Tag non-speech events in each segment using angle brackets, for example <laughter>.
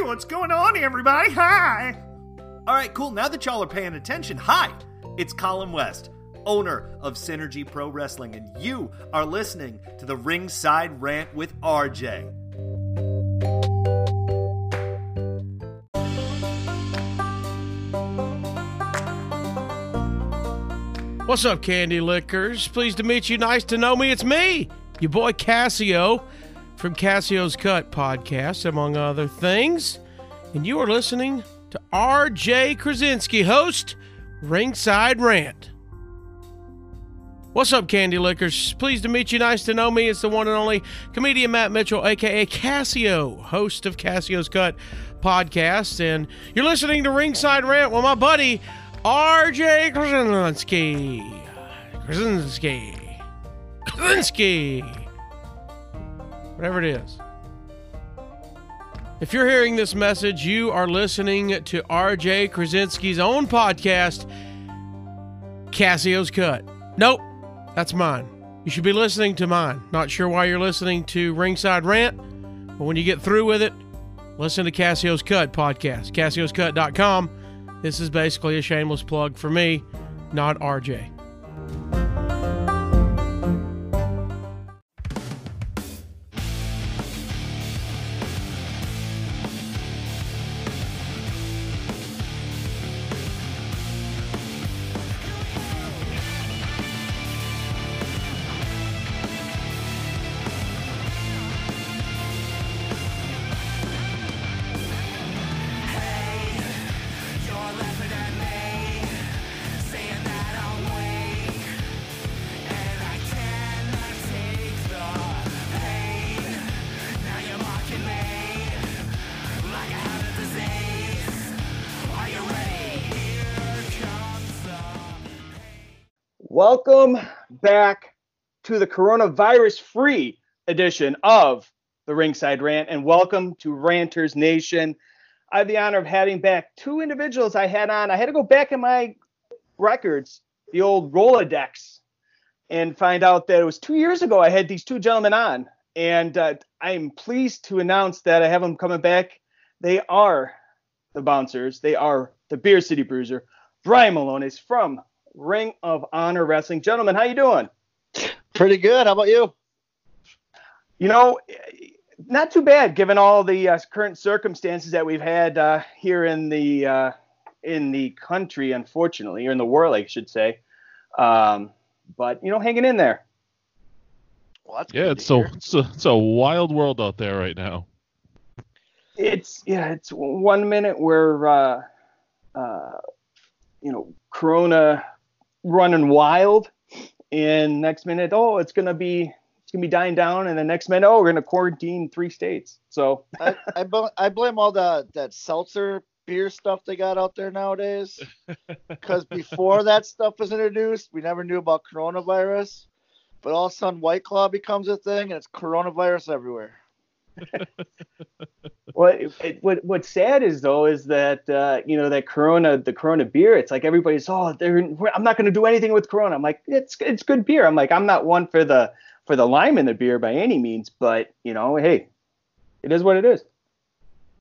Hey, what's going on, everybody? Hi. All right, cool. Now that y'all are paying attention, hi, it's Colin West, owner of Synergy Pro Wrestling, and you are listening to the Ringside Rant with RJ. What's up, Candy Lickers? Pleased to meet you. Nice to know me. It's me, your boy Cassio from Cassio's Cut podcast, among other things. And you are listening to RJ Krasinski, host Ringside Rant. What's up, Candy Lickers? Pleased to meet you. Nice to know me. It's the one and only comedian Matt Mitchell, aka Cassio, host of Cassio's Cut podcast. And you're listening to Ringside Rant with my buddy RJ Krasinski. Krasinski. Krasinski. Whatever it is. If you're hearing this message, you are listening to RJ Krasinski's own podcast, Cassio's Cut. Nope, that's mine. You should be listening to mine. Not sure why you're listening to Ringside Rant, but when you get through with it, listen to Cassio's Cut podcast, cassioscut.com. This is basically a shameless plug for me, not RJ. Welcome back to the coronavirus free edition of the Ringside Rant, and welcome to Ranters Nation. I have the honor of having back two individuals I had on. I had to go back in my records, the old Rolodex, and find out that it was two years ago I had these two gentlemen on. And uh, I'm pleased to announce that I have them coming back. They are the bouncers, they are the Beer City Bruiser. Brian Malone is from Ring of Honor Wrestling. Gentlemen, how you doing? Pretty good. How about you? You know, not too bad given all the uh, current circumstances that we've had uh, here in the uh, in the country, unfortunately, or in the world, I should say. Um, but you know, hanging in there. Well, that's Yeah, good it's to a, it's a it's a wild world out there right now. It's yeah, it's one minute we're uh, uh, you know Corona running wild, and next minute oh it's gonna be it's gonna be dying down, and the next minute oh we're gonna quarantine three states. So I, I, bl- I blame all the that seltzer beer stuff they got out there nowadays. <laughs> Because before that stuff was introduced, we never knew about coronavirus. But all of a sudden, White Claw becomes a thing, and it's coronavirus everywhere. <laughs> what it, what what's sad is though is that uh, you know that Corona the Corona beer. It's like everybody's oh they're I'm not going to do anything with Corona. I'm like it's it's good beer. I'm like I'm not one for the for the lime in the beer by any means, but you know hey, it is what it is.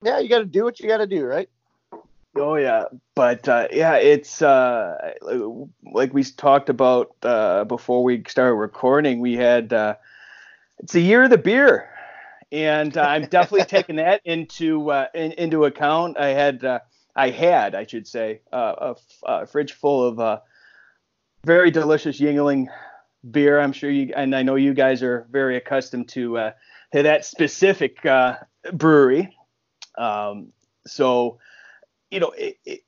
Yeah, you got to do what you got to do, right? Oh yeah, but uh, yeah, it's uh, like we talked about uh, before we started recording. We had uh, it's the year of the beer, and uh, I'm definitely <laughs> taking that into uh, in, into account. I had uh, I had I should say uh, a, fridge full of uh, very delicious Yuengling beer. I'm sure you and I know you guys are very accustomed to uh, to that specific uh, brewery. Um, so you know, it, it,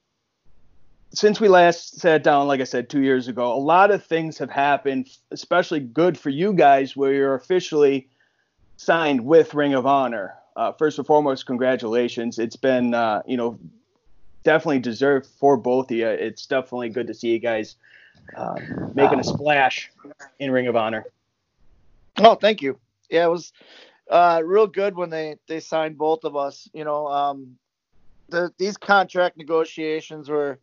since we last sat down, like I said, two years ago, a lot of things have happened, especially good for you guys, where you're officially signed with Ring of Honor. Uh, first and foremost, congratulations. It's been, uh, you know, definitely deserved for both of you. It's definitely good to see you guys uh, making a splash in Ring of Honor. Oh, thank you. Yeah, it was uh, real good when they they signed both of us. You know, um, the these contract negotiations were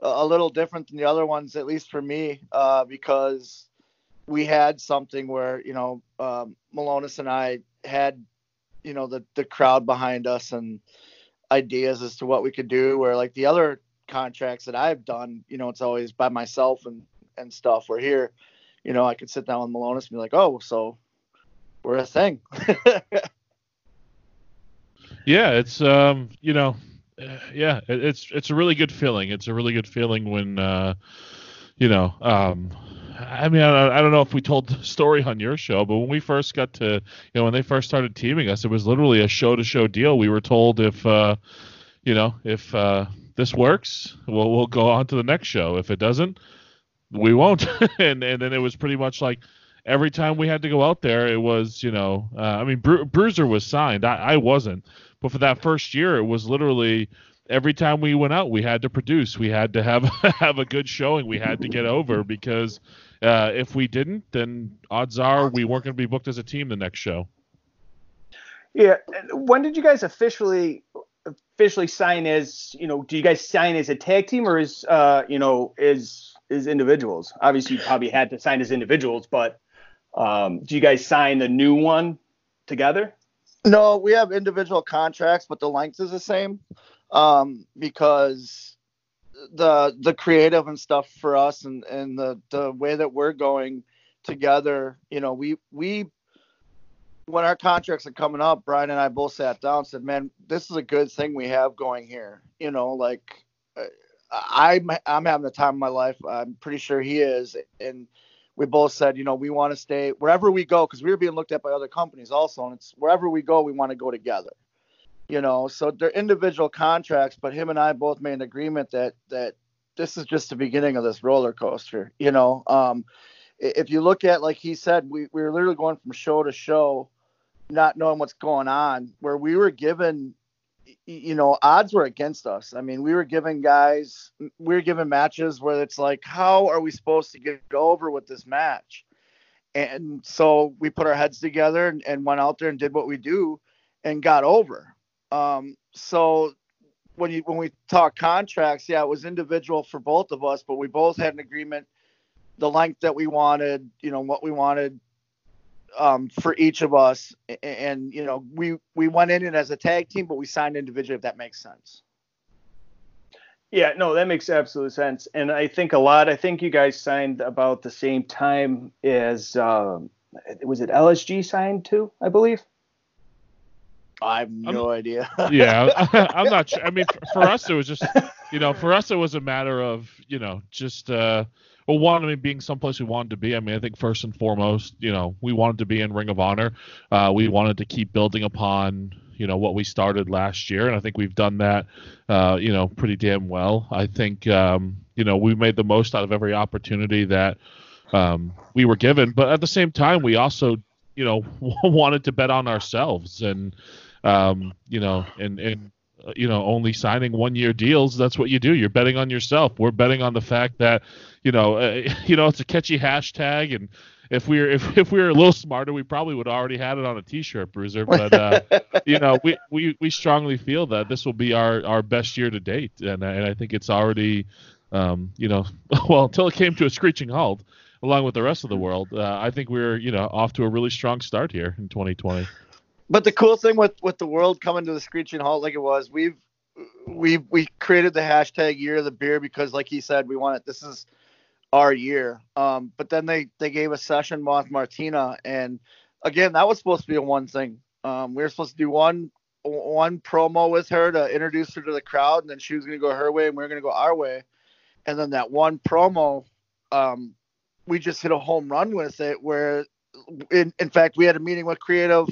a, little different than the other ones, at least for me, uh, because we had something where you know um, Milonas and I had you know the the crowd behind us and ideas as to what we could do. Where like the other contracts that I've done, you know, it's always by myself and and stuff. Where here, you know, I could sit down with Milonas and be like, oh, so we're a thing. <laughs> yeah, it's um, you know, yeah, it, it's it's a really good feeling. It's a really good feeling when uh, you know, um, I mean, I, don't know if we told the story on your show, but when we first got to, you know, when they first started teaming us, it was literally a show-to-show deal. We were told if, uh, you know, if uh, this works, we'll we'll go on to the next show. If it doesn't, we won't. <laughs> and and then it was pretty much like every time we had to go out there, it was, you know, uh, I mean, Bru- Bruiser was signed, I, I wasn't, but for that first year, it was literally every time we went out, we had to produce. We had to have <laughs> have a good showing. We had to get over because uh, if we didn't, then odds are we weren't going to be booked as a team the next show. Yeah. When did you guys officially officially sign as you know? Do you guys sign as a tag team or as uh, you know as as individuals? Obviously, you probably had to sign as individuals, but um, do you guys sign the new one together? No, we have individual contracts, but the length is the same um, because the the creative and stuff for us and and the the way that we're going together, you know, we we when our contracts are coming up, Brian and I both sat down and said, "Man, this is a good thing we have going here." You know, like uh, I'm I'm having the time of my life. I'm pretty sure he is, and we both said, you know, we want to stay wherever we go because we were being looked at by other companies also, and it's wherever we go, we want to go together you know so they're individual contracts but him and i both made an agreement that that this is just the beginning of this roller coaster you know? Um if you look at like he said we, we were literally going from show to show not knowing what's going on where we were given you know odds were against us. I mean we were giving guys we were given matches where it's like how are we supposed to get over with this match? And so we put our heads together and, and went out there and did what we do and got over um, so when you when we talk contracts, yeah, it was individual for both of us, but we both had an agreement, the length that we wanted, you know, what we wanted um, for each of us, and, and you know, we we went in it as a tag team, but we signed individually, if that makes sense. Yeah, no, that makes absolute sense, and I think a lot. I think you guys signed about the same time as um, was it LSG signed too? I believe. I have no I'm, idea. <laughs> yeah, <laughs> <laughs> I'm not sure. I mean, for, for, us, it was just, you know, for us, it was a matter of, you know, just, uh, well, one, I mean, being someplace we wanted to be. I mean, I think first and foremost, you know, we wanted to be in Ring of Honor. Uh, we wanted to keep building upon, you know, what we started last year, and I think we've done that, uh, you know, pretty damn well. I think, um, you know, we made the most out of every opportunity that um, we were given, but at the same time, we also, you know, wanted to bet on ourselves and um, you know, and and uh, you know, only signing one year deals. That's what you do. You're betting on yourself. We're betting on the fact that, you know, uh, <laughs> you know, it's a catchy hashtag, and if we were if, <laughs> if we were a little smarter, we probably would already had it on a T-shirt, Bruiser. But uh, <laughs> you know, we, we we strongly feel that this will be our our best year to date, and and I think it's already, um, you know, well until it came to a screeching halt, along with the rest of the world. Uh, I think we're you know off to a really strong start here in 2020 but the cool thing with with the world coming to the screeching halt like it was, we've we we created the hashtag year of the beer because like he said, we want it. This is our year. Um, but then they they gave a session with Martina, and again, that was supposed to be a one thing. Um, we were supposed to do one one promo with her to introduce her to the crowd, and then she was going to go her way, and we were going to go our way. And then that one promo, um, we just hit a home run with it. Where, in, in fact, we had a meeting with creative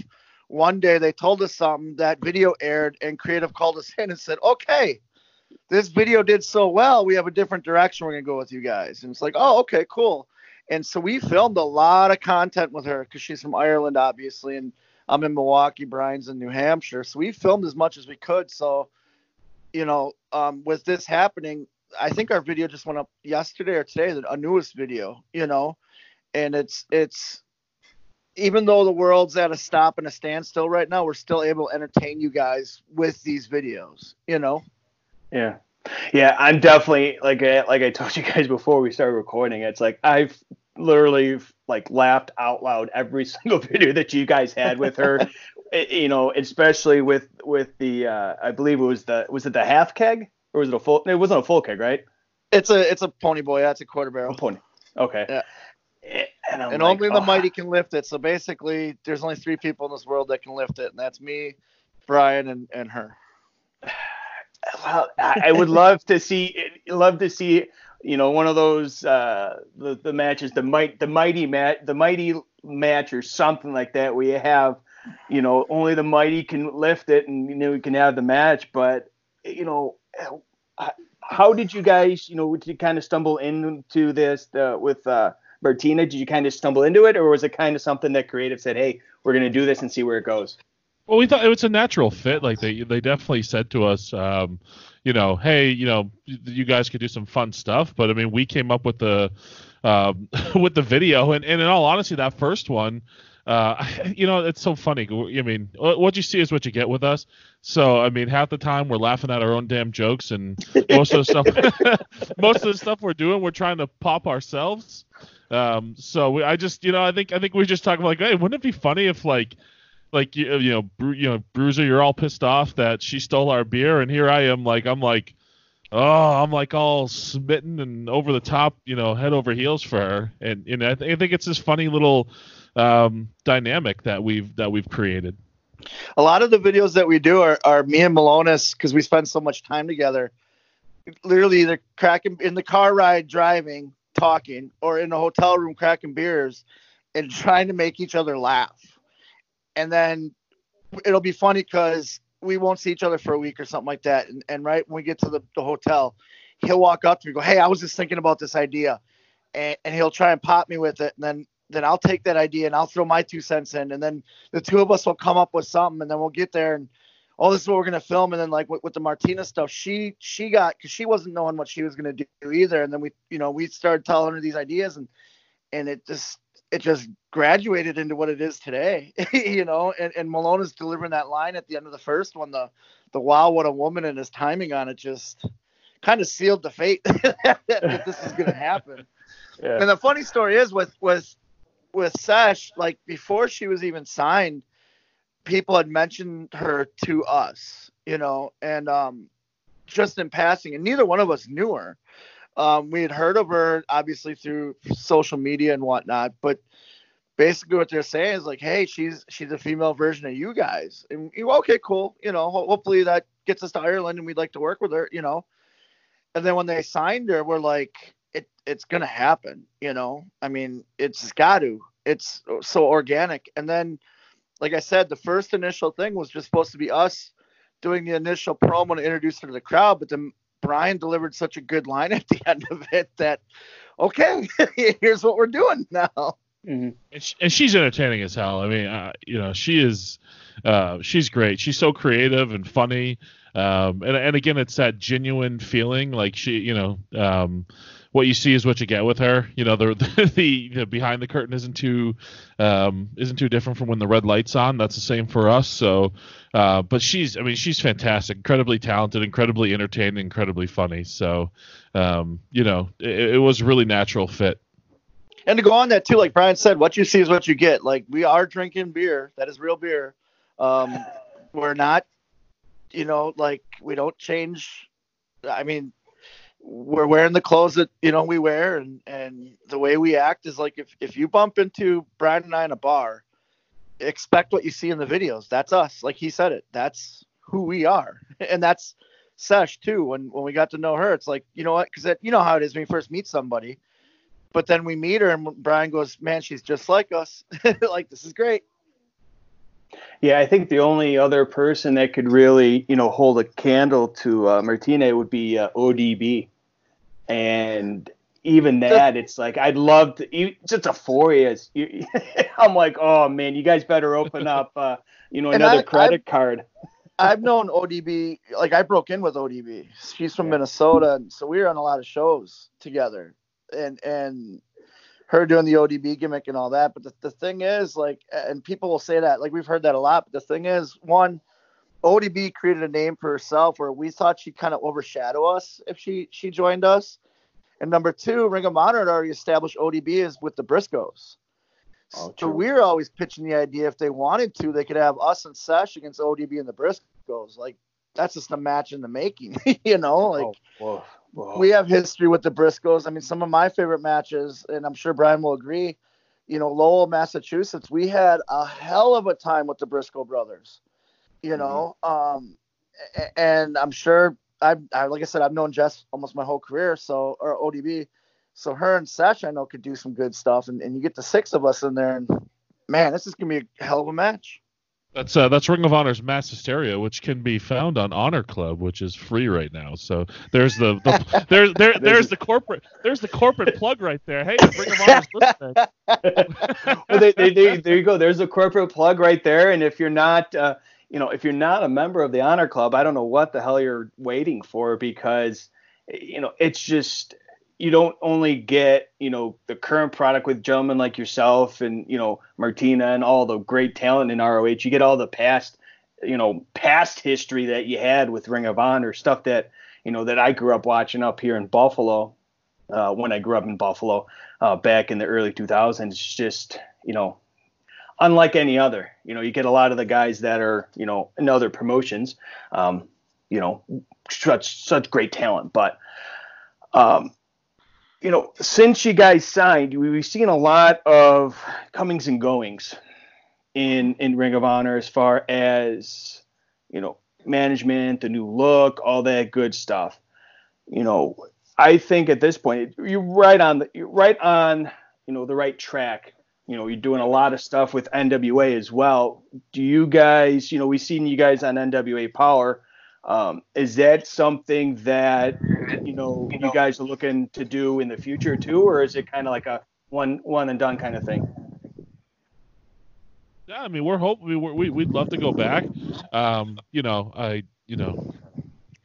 one day they told us something that video aired and creative called us <laughs> in and said okay this video did so well we have a different direction we're going to go with you guys. And it's like oh okay cool. And so we filmed a lot of content with her because she's from ireland obviously and i'm in milwaukee brian's in new hampshire. So we filmed as much as we could. So you know um, with this happening i think our video just went up yesterday or today a newest video you know? And it's it's even though the world's at a stop and a standstill right now, we're still able to entertain you guys with these videos. You know? Yeah, yeah. I'm definitely like I, like I told you guys before we started recording. It's like I've literally like laughed out loud every <laughs> single video that you guys had with her. <laughs> it, you know, especially with with the uh, I believe it was the was it the half keg or was it a full? It wasn't a full keg, right? It's a it's a pony boy. That's a quarter barrel. A pony. Okay. Yeah. And, and like, only the oh, mighty can lift it. So basically, there's only three people in this world that can lift it, and that's me, Brian, and, and her. <sighs> Well, I, I would <laughs> love to see love to see you know one of those uh, the, the matches the might the mighty mat the mighty match or something like that where you have you know only the mighty can lift it and you know you can have the match but you know how did you guys you know did you kind of stumble into this uh, with uh, Martina did you kind of stumble into it or was it kind of something that creative said hey we're gonna do this and see where it goes Well, we thought it was a natural fit. Like they they definitely said to us, um, you know, hey, you know, you guys could do some fun stuff. But I mean, we came up with the um, <laughs> with the video, and, and in all honesty, that first one, uh, <laughs> you know, it's so funny. I mean, what you see is what you get with us. So I mean, half the time we're laughing at our own damn jokes, and <laughs> most of the stuff, most of the stuff we're doing, we're trying to pop ourselves. Um, so we, I just, you know, I think I think we just talk about like, hey, wouldn't it be funny if like like you, you know, Bru- you know, Bruiser, you're all pissed off that she stole our beer, and here I am, like I'm like, oh, I'm like all smitten and over the top, you know, head over heels for her, and and I, th- I think it's this funny little um, dynamic that we've that we've created. A lot of the videos that we do are, are me and Milonas because we spend so much time together. Literally, either cracking in the car ride, driving, talking, or in a hotel room cracking beers, and trying to make each other laugh. And then it'll be funny because we won't see each other for a week or something like that. And, and right when we get to the, the hotel, he'll walk up to me, and go, "Hey, I was just thinking about this idea," and, and he'll try and pop me with it, and then then I'll take that idea and I'll throw my two cents in, and then the two of us will come up with something, and then we'll get there and oh, this is what we're gonna film, and then like with, with the Martina stuff, she she got because she wasn't knowing what she was gonna do either, and then we you know we started telling her these ideas, and and it just it just graduated into what it is today, <laughs> you know, and and Malone is delivering that line at the end of the first one, the the wow, what a woman, and his timing on it just kind of sealed the fate that, <laughs> that this is gonna happen. <laughs> yeah. And the funny story is with with with Sesh, like before she was even signed, people had mentioned her to us, you know, and um, just in passing, and neither one of us knew her. Um, we had heard of her obviously through social media and whatnot, but basically what they're saying is like, hey, she's she's a female version of you guys, and you okay, cool, you know, ho- hopefully that gets us to Ireland, and we'd like to work with her, you know. And then when they signed her, we're like, it it's gonna happen, you know. I mean, it's got to. It's so organic. And then, like I said, the first initial thing was just supposed to be us doing the initial promo to introduce her to the crowd, but then Brian delivered such a good line <laughs> at the end of it that, okay, <laughs> here's what we're doing now. and, sh- and she's entertaining as hell. I mean, uh, you know, she is, uh, she's great. She's so creative and funny. Um, and and again, it's that genuine feeling, like she, you know, um, what you see is what you get with her. You know, <laughs> the the, the behind the curtain isn't too um, isn't too different from when the red lights on. That's the same for us. So, uh, but she's, I mean, she's fantastic, incredibly talented, incredibly entertaining, incredibly funny. So, um, you know, it, it was a really natural fit. And to go on that too, like Brian said, what you see is what you get. Like we are drinking beer, that is real beer. Um, <laughs> we're not, you know, like we don't change. I mean, we're wearing the clothes that you know we wear, and and the way we act is like if if you bump into Brian and I in a bar, expect what you see in the videos. That's us. Like he said it. That's who we are, <laughs> and that's Sesh too. When when we got to know her, it's like you know what? Because you know how it is when you first meet somebody but then we meet her and Brian goes, "Man, she's just like us. <laughs> like this is great." Yeah, I think the only other person that could really, you know, hold a candle to uh, Martina would be uh, ODB, and even that, it's like I'd love to. you- Just a four is. You, <laughs> I'm like, oh man, you guys better open up, uh, you know, another I- credit card. I've known ODB, like I broke in with ODB. She's from Minnesota, and so we were on a lot of shows together, and and her doing the ODB gimmick and all that. But the, the thing is, like, and people will say that, like we've heard that a lot. But the thing is, one, ODB created a name for herself where we thought she'd kind of overshadow us if she she joined us. And number two, Ring of Honor had already established ODB is with the Briscoes. Oh, so we were always pitching the idea if they wanted to, they could have us and Sesh against ODB and the Briscoes. Like that's just a match in the making, <laughs> you know. Oh, like Oh, whoa, whoa. we have history with the Briscoes. I mean, some of my favorite matches, and I'm sure Brian will agree. You know, Lowell, Massachusetts, we had a hell of a time with the Briscoe brothers. You know, um, and I'm sure I've, I, like I said, I've known Jess almost my whole career. So, or ODB, so her and Sesh I know could do some good stuff, and, and you get the six of us in there, and man, this is gonna be a hell of a match. That's uh, that's Ring of Honor's Mass Hysteria, which can be found on Honor Club, which is free right now. So there's the, the <laughs> there there there's the corporate there's the corporate <laughs> plug right there. Hey, Ring of Honor's listening. <laughs> well, they, they, they, there you go. There's a corporate plug right there. And if you're not, uh, you know, if you're not a member of the Honor Club, I don't know what the hell you're waiting for because, you know, it's just you don't only get you know the current product with gentlemen like yourself and you know Martina and all the great talent in ROH. You get all the past, you know, past history that you had with Ring of Honor stuff that you know that I grew up watching up here in Buffalo uh, when I grew up in Buffalo uh, back in the early 2000s. It's just, you know, unlike any other. You know, you get a lot of the guys that are, you know, in other promotions, um, you know, such such great talent. But, um, you know, since you guys signed, we- we've seen a lot of comings and goings in in Ring of Honor as far as, you know, management, the new look, all that good stuff. You know, I think at this point you're right on the you're right on you know the right track. You know, you're doing a lot of stuff with NWA as well. Do you guys, you know, we've seen you guys on NWA Power. Um, is that something that you know you guys are looking to do in the future too, or is it kind of like a one one and done kind of thing? Yeah, I mean, we're hoping we, we we'd love to go back. Um, you know, I you know,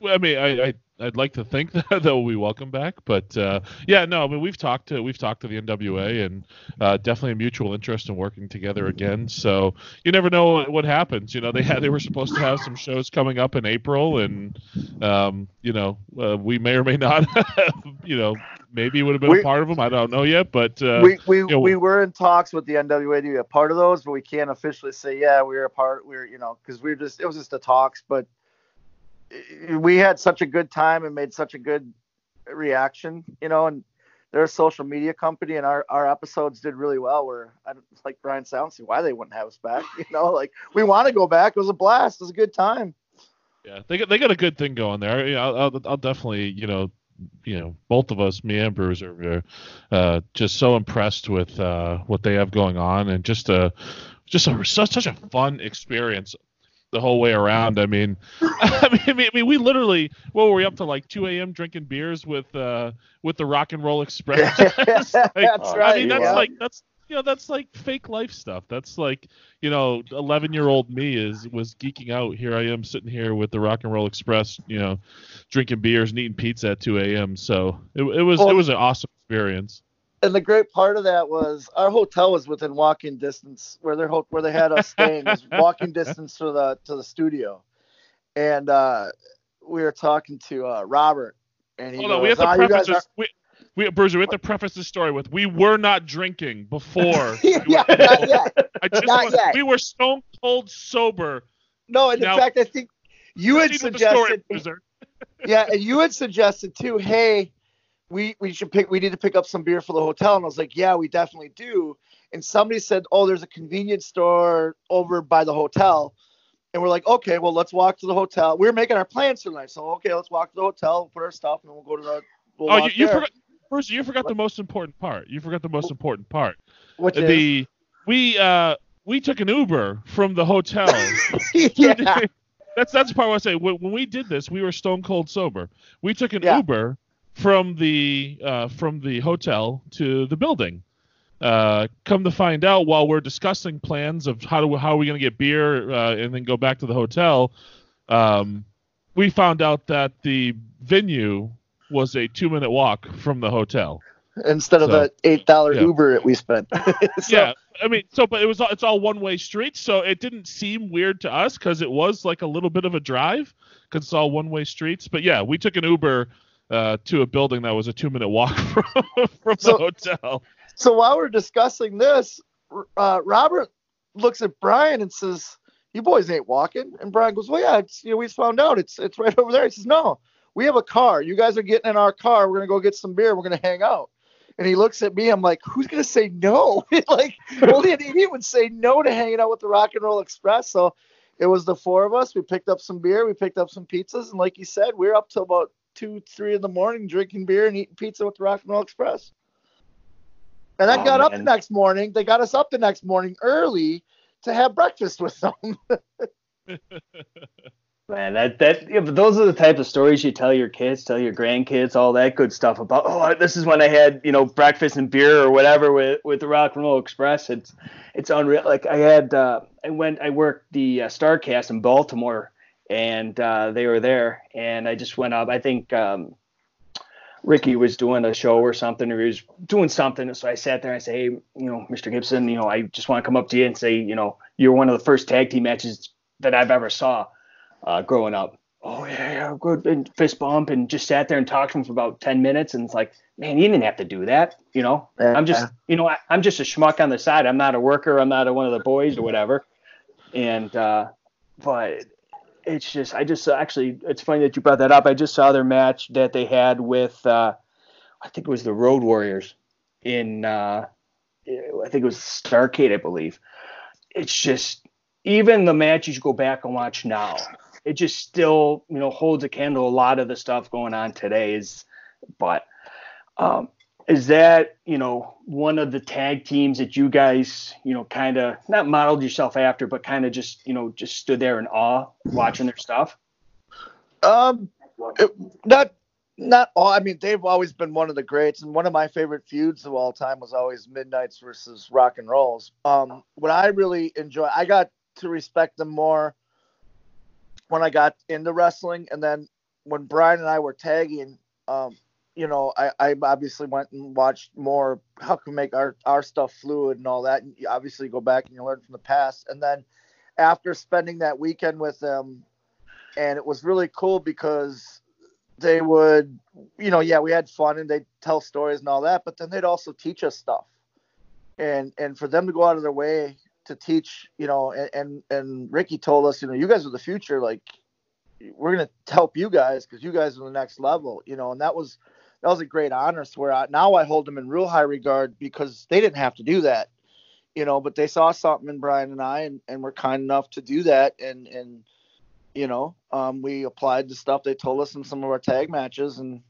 I mean, I, I I'd like to think <laughs> that will be welcome back, but uh, yeah, no, I mean, we've talked to we've talked to the NWA and uh, definitely a mutual interest in working together again. So you never know what, happens. You know, they had they were supposed to have some shows coming up in April, and um, you know, uh, we may or may not, <laughs> you know, maybe would have been We- a part of them. I don't know yet, but uh, we we, know, we were in talks with the NWA to be a part of those, but we can't officially say yeah we were a part. We were you know because we were just it was just the talks, but we had such a good time and made such a good reaction, you know, and they're a social media company and our, our episodes did really well. Where I don't like Brian Soundsy, why they wouldn't have us back, <laughs> you know, like we want to go back. It was a blast. It was a good time. Yeah, they got they got a good thing going there. Yeah, I'll, I'll, I'll definitely you know you know both of us, me and Bruce, are uh, just so impressed with uh, what they have going on, and just a just a such such a fun experience the whole way around. I mean, I <laughs> mean, I mean, I mean, we literally what were we up to like 2 a.m. drinking beers with uh, with the Rock and Roll Express? <laughs> That's right. I mean, that's yeah. like that's you know that's like fake life stuff. That's like you know, 11 year old me is was geeking out. Here I am sitting here with the Rock and Roll Express, you know, drinking beers and eating pizza at 2 a.m. So it, it was Well- it was an awesome experience. And the great part of that was our hotel was within walking distance where their ho- where they had us staying was <laughs> walking distance to the to the studio, and uh, we were talking to uh, Robert, and he Hold goes, on, we have to "Ah, preface this. We, we, Bruiser, we have to preface this story with we were not drinking before. we <laughs> yeah, were- not yet. I just not want- yet. we were stone cold sober. No, and in fact, I think you had the story, suggested, Bruiser. yeah, and you had suggested too. Hey, we we should pick. We need to pick up some beer for the hotel, and I was like, yeah, we definitely do. And somebody said, oh, there's a convenience store over by the hotel. And we're like, okay, well, let's walk to the hotel. We were making our plans tonight, so okay, let's walk to the hotel, put our stuff, and then we'll go to the. We'll Oh, you, you forgot, Bruiser, you forgot the most important part. You forgot the most important part. Which is, the we uh we took an Uber from the hotel. <laughs> <laughs> yeah, that's that's the part I say. When, when we did this, we were stone cold sober. We took an Yeah. Uber from the uh, from the hotel to the building. Uh, come to find out, while we're discussing plans of how do how are we going to get beer uh, and then go back to the hotel, um, we found out that the venue was a two minute walk from the hotel. instead of the eight dollar yeah. Uber that we spent. <laughs> So- yeah, I mean, so but it was all, it's all one way streets, so it didn't seem weird to us because it was like a little bit of a drive because it's all one way streets. But yeah, we took an Uber uh, to a building that was a two minute walk <laughs> from from So- the hotel. So while we're discussing this, uh, Robert looks at Brian and says, "You boys ain't walking." And Brian goes, "Well, yeah, it's you know we just found out it's it's right over there." He says, "No, we have a car. You guys are getting in our car. We're gonna go get some beer. We're gonna hang out." And he looks at me. I'm like, "Who's gonna say no?" <laughs> like only an idiot would say no to hanging out with the Rock and Roll Express. So it was the four of us. We picked up some beer. We picked up some pizzas, and like you said, we are up till about two, three in the morning drinking beer and eating pizza with the Rock and Roll Express. And I Oh, got up the next morning. They got us up the next morning early to have breakfast with them. <laughs> Man, that that yeah, but those are the type of stories you tell your kids, tell your grandkids, all that good stuff about. Oh, this is when I had you know breakfast and beer or whatever with with the Rock and Roll Express. It's it's unreal. Like I had uh, I went I worked the uh, Starcast in Baltimore, and uh, they were there, and I just went up. I think um, Ricky was doing a show or something, or he was doing something. So I sat there and I say, hey, you know, Mr. Gibson, you know, I just want to come up to you and say, you know, you're one of the first tag team matches that I've ever saw uh, growing up. Oh yeah, yeah, good and fist bump and just sat there and talked to him for about ten minutes and it's like, man, you didn't have to do that, you know. I'm just, you know, I, I'm just a schmuck on the side. I'm not a worker. I'm not a, one of the boys or whatever. And uh, but it's just, I just actually, it's funny that you brought that up. I just saw their match that they had with, uh, I think it was the Road Warriors in, uh, I think it was Starcade, I believe. It's just even the matches you go back and watch now, it just still, you know, holds a candle. A lot of the stuff going on today is, but um, is that, you know, one of the tag teams that you guys, you know, kind of not modeled yourself after, but kind of just, you know, just stood there in awe watching their stuff? Um, it- not not all. I mean, they've always been one of the greats, and one of my favorite feuds of all time was always Midnight's versus Rock and Rolls. Um, what I really enjoy, I got to respect them more when I got into wrestling, and then when Brian and I were tagging. Um, you know, I, I obviously went and watched more how can we make our, our stuff fluid and all that. And you obviously go back and you learn from the past. And then after spending that weekend with them, and it was really cool because they would, you know, yeah, we had fun and they'd tell stories and all that, but then they'd also teach us stuff. And and for them to go out of their way to teach, you know, and and, and Ricky told us, you know, you guys are the future, like we're gonna help you guys because you guys are the next level, you know, and that was that was a great honor. Where I, now I hold them in real high regard because they didn't have to do that, you know, but they saw something in Brian and I, and, and were kind enough to do that, and and you know, um, we applied the stuff they told us in some of our tag matches, and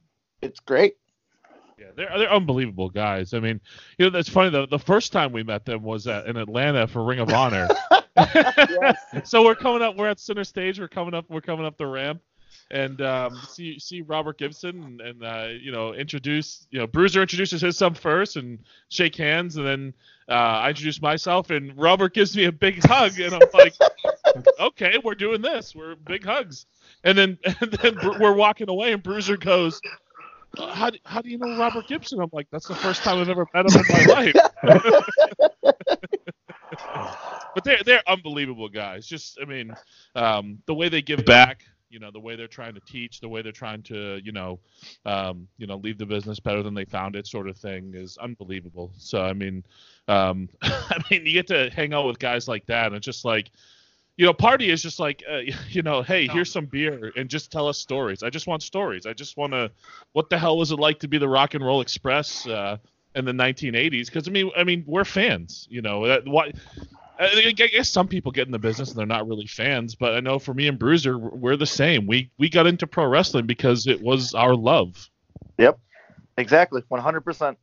it's great. Yeah, they're they're unbelievable guys. I mean, you know, that's funny. The the first time we met them was at, in Atlanta for Ring of Honor. <laughs> <laughs> so we're coming up. We're at center stage. We're coming up. We're coming up the ramp, and um, see see Robert Gibson and, and uh, you know introduce you know Bruiser introduces his son first and shake hands, and then uh, I introduce myself, and Robert gives me a big hug, and I'm like, <laughs> okay, we're doing this. We're big hugs, and then <laughs> and then we're walking away, and Bruiser goes. "Uh, How do, how do you know Robert Gibson? I'm like, that's the first time I've ever met him in my life. <laughs> but they're they're unbelievable guys. Just I mean, um, the way they give back, you know, the way they're trying to teach, the way they're trying to, you know, um, you know, leave the business better than they found it, sort of thing, is unbelievable. So I mean, um, <laughs> I mean, you get to hang out with guys like that, and it's just like. You know, party is just like, uh, <laughs> you know, hey, here's some beer and just tell us stories. I just want stories. I just want to, what the hell was it like to be the Rock and Roll Express uh, in the 1980s? Because I mean, I mean, we're fans. You know, that, why? I I guess some people get in the business and they're not really fans, but I know for me and Bruiser, we're the same. We we got into pro wrestling because it was our love. Yep, exactly, 100%.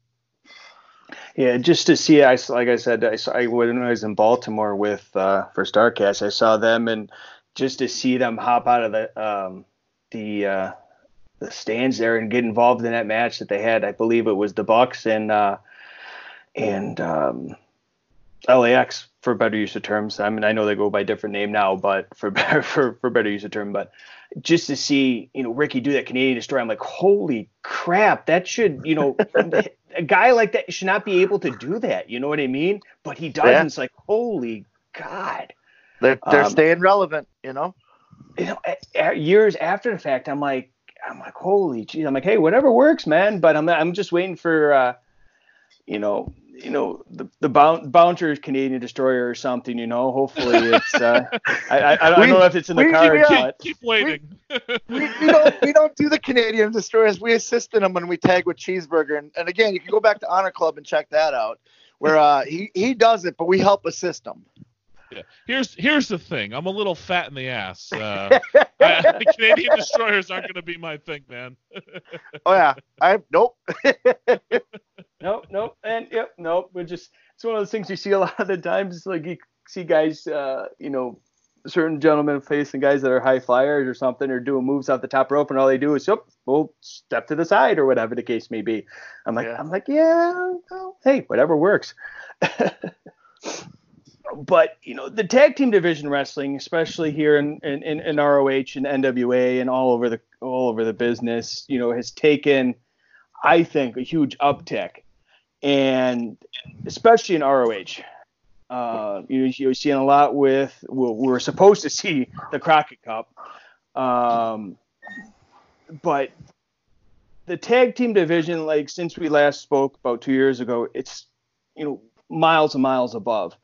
Yeah, just to see, I like I said, I, saw, I when I was in Baltimore with uh, for Starcast, I saw them, and just to see them hop out of the um, the uh, the stands there and get involved in that match that they had, I believe it was the Bucks and uh, and um, LAX for better use of terms. I mean, I know they go by different name now, but for better <laughs> for for better use of term, but just to see you know Ricky do that Canadian Destroyer, I'm like, holy crap, that should you know. <laughs> a guy like that should not be able to do that. You know what I mean? But he does. Yeah. And it's like, holy God. They're they're Um, staying relevant, you know. You know, years after the fact, I'm like, I'm like, holy geez. I'm like, hey, whatever works, man. But I'm I'm just waiting for, uh, you know, you know the the boun- bouncer Canadian destroyer or something. You know, hopefully it's. Uh, <laughs> I, I, I, don't We- know if it's in the we- cards, yeah. but Keep waiting. we, we don't we don't do the Canadian destroyers. We assist in them when we tag with cheeseburger. And, and again, you can go back to Honor Club and check that out, where uh, he he does it, but we help assist him. Yeah. Here's here's the thing. I'm a little fat in the ass. Uh, <laughs> I, Canadian destroyers aren't going to be my thing, man. Oh yeah, I nope. <laughs> nope, nope, and yep, nope. We're just it's one of those things you see a <laughs> lot of the times. Like you see guys, uh, you know, certain gentlemen facing guys that are high flyers or something, or doing moves off the top rope, and all they do is, yep, we'll step to the side or whatever the case may be. I'm like, Yeah. I'm like, yeah, well, hey, whatever works. <laughs> but you know, the tag team division wrestling, especially here in, in, in, in ROH and NWA and all over the all over the business, you know, has taken, I think, a huge uptick, and especially in ROH. Uh, you, you're seeing a lot with. Well, we're supposed to see the Crockett Cup, um, but the tag team division, like since we last spoke about two years ago, it's you know miles and miles above.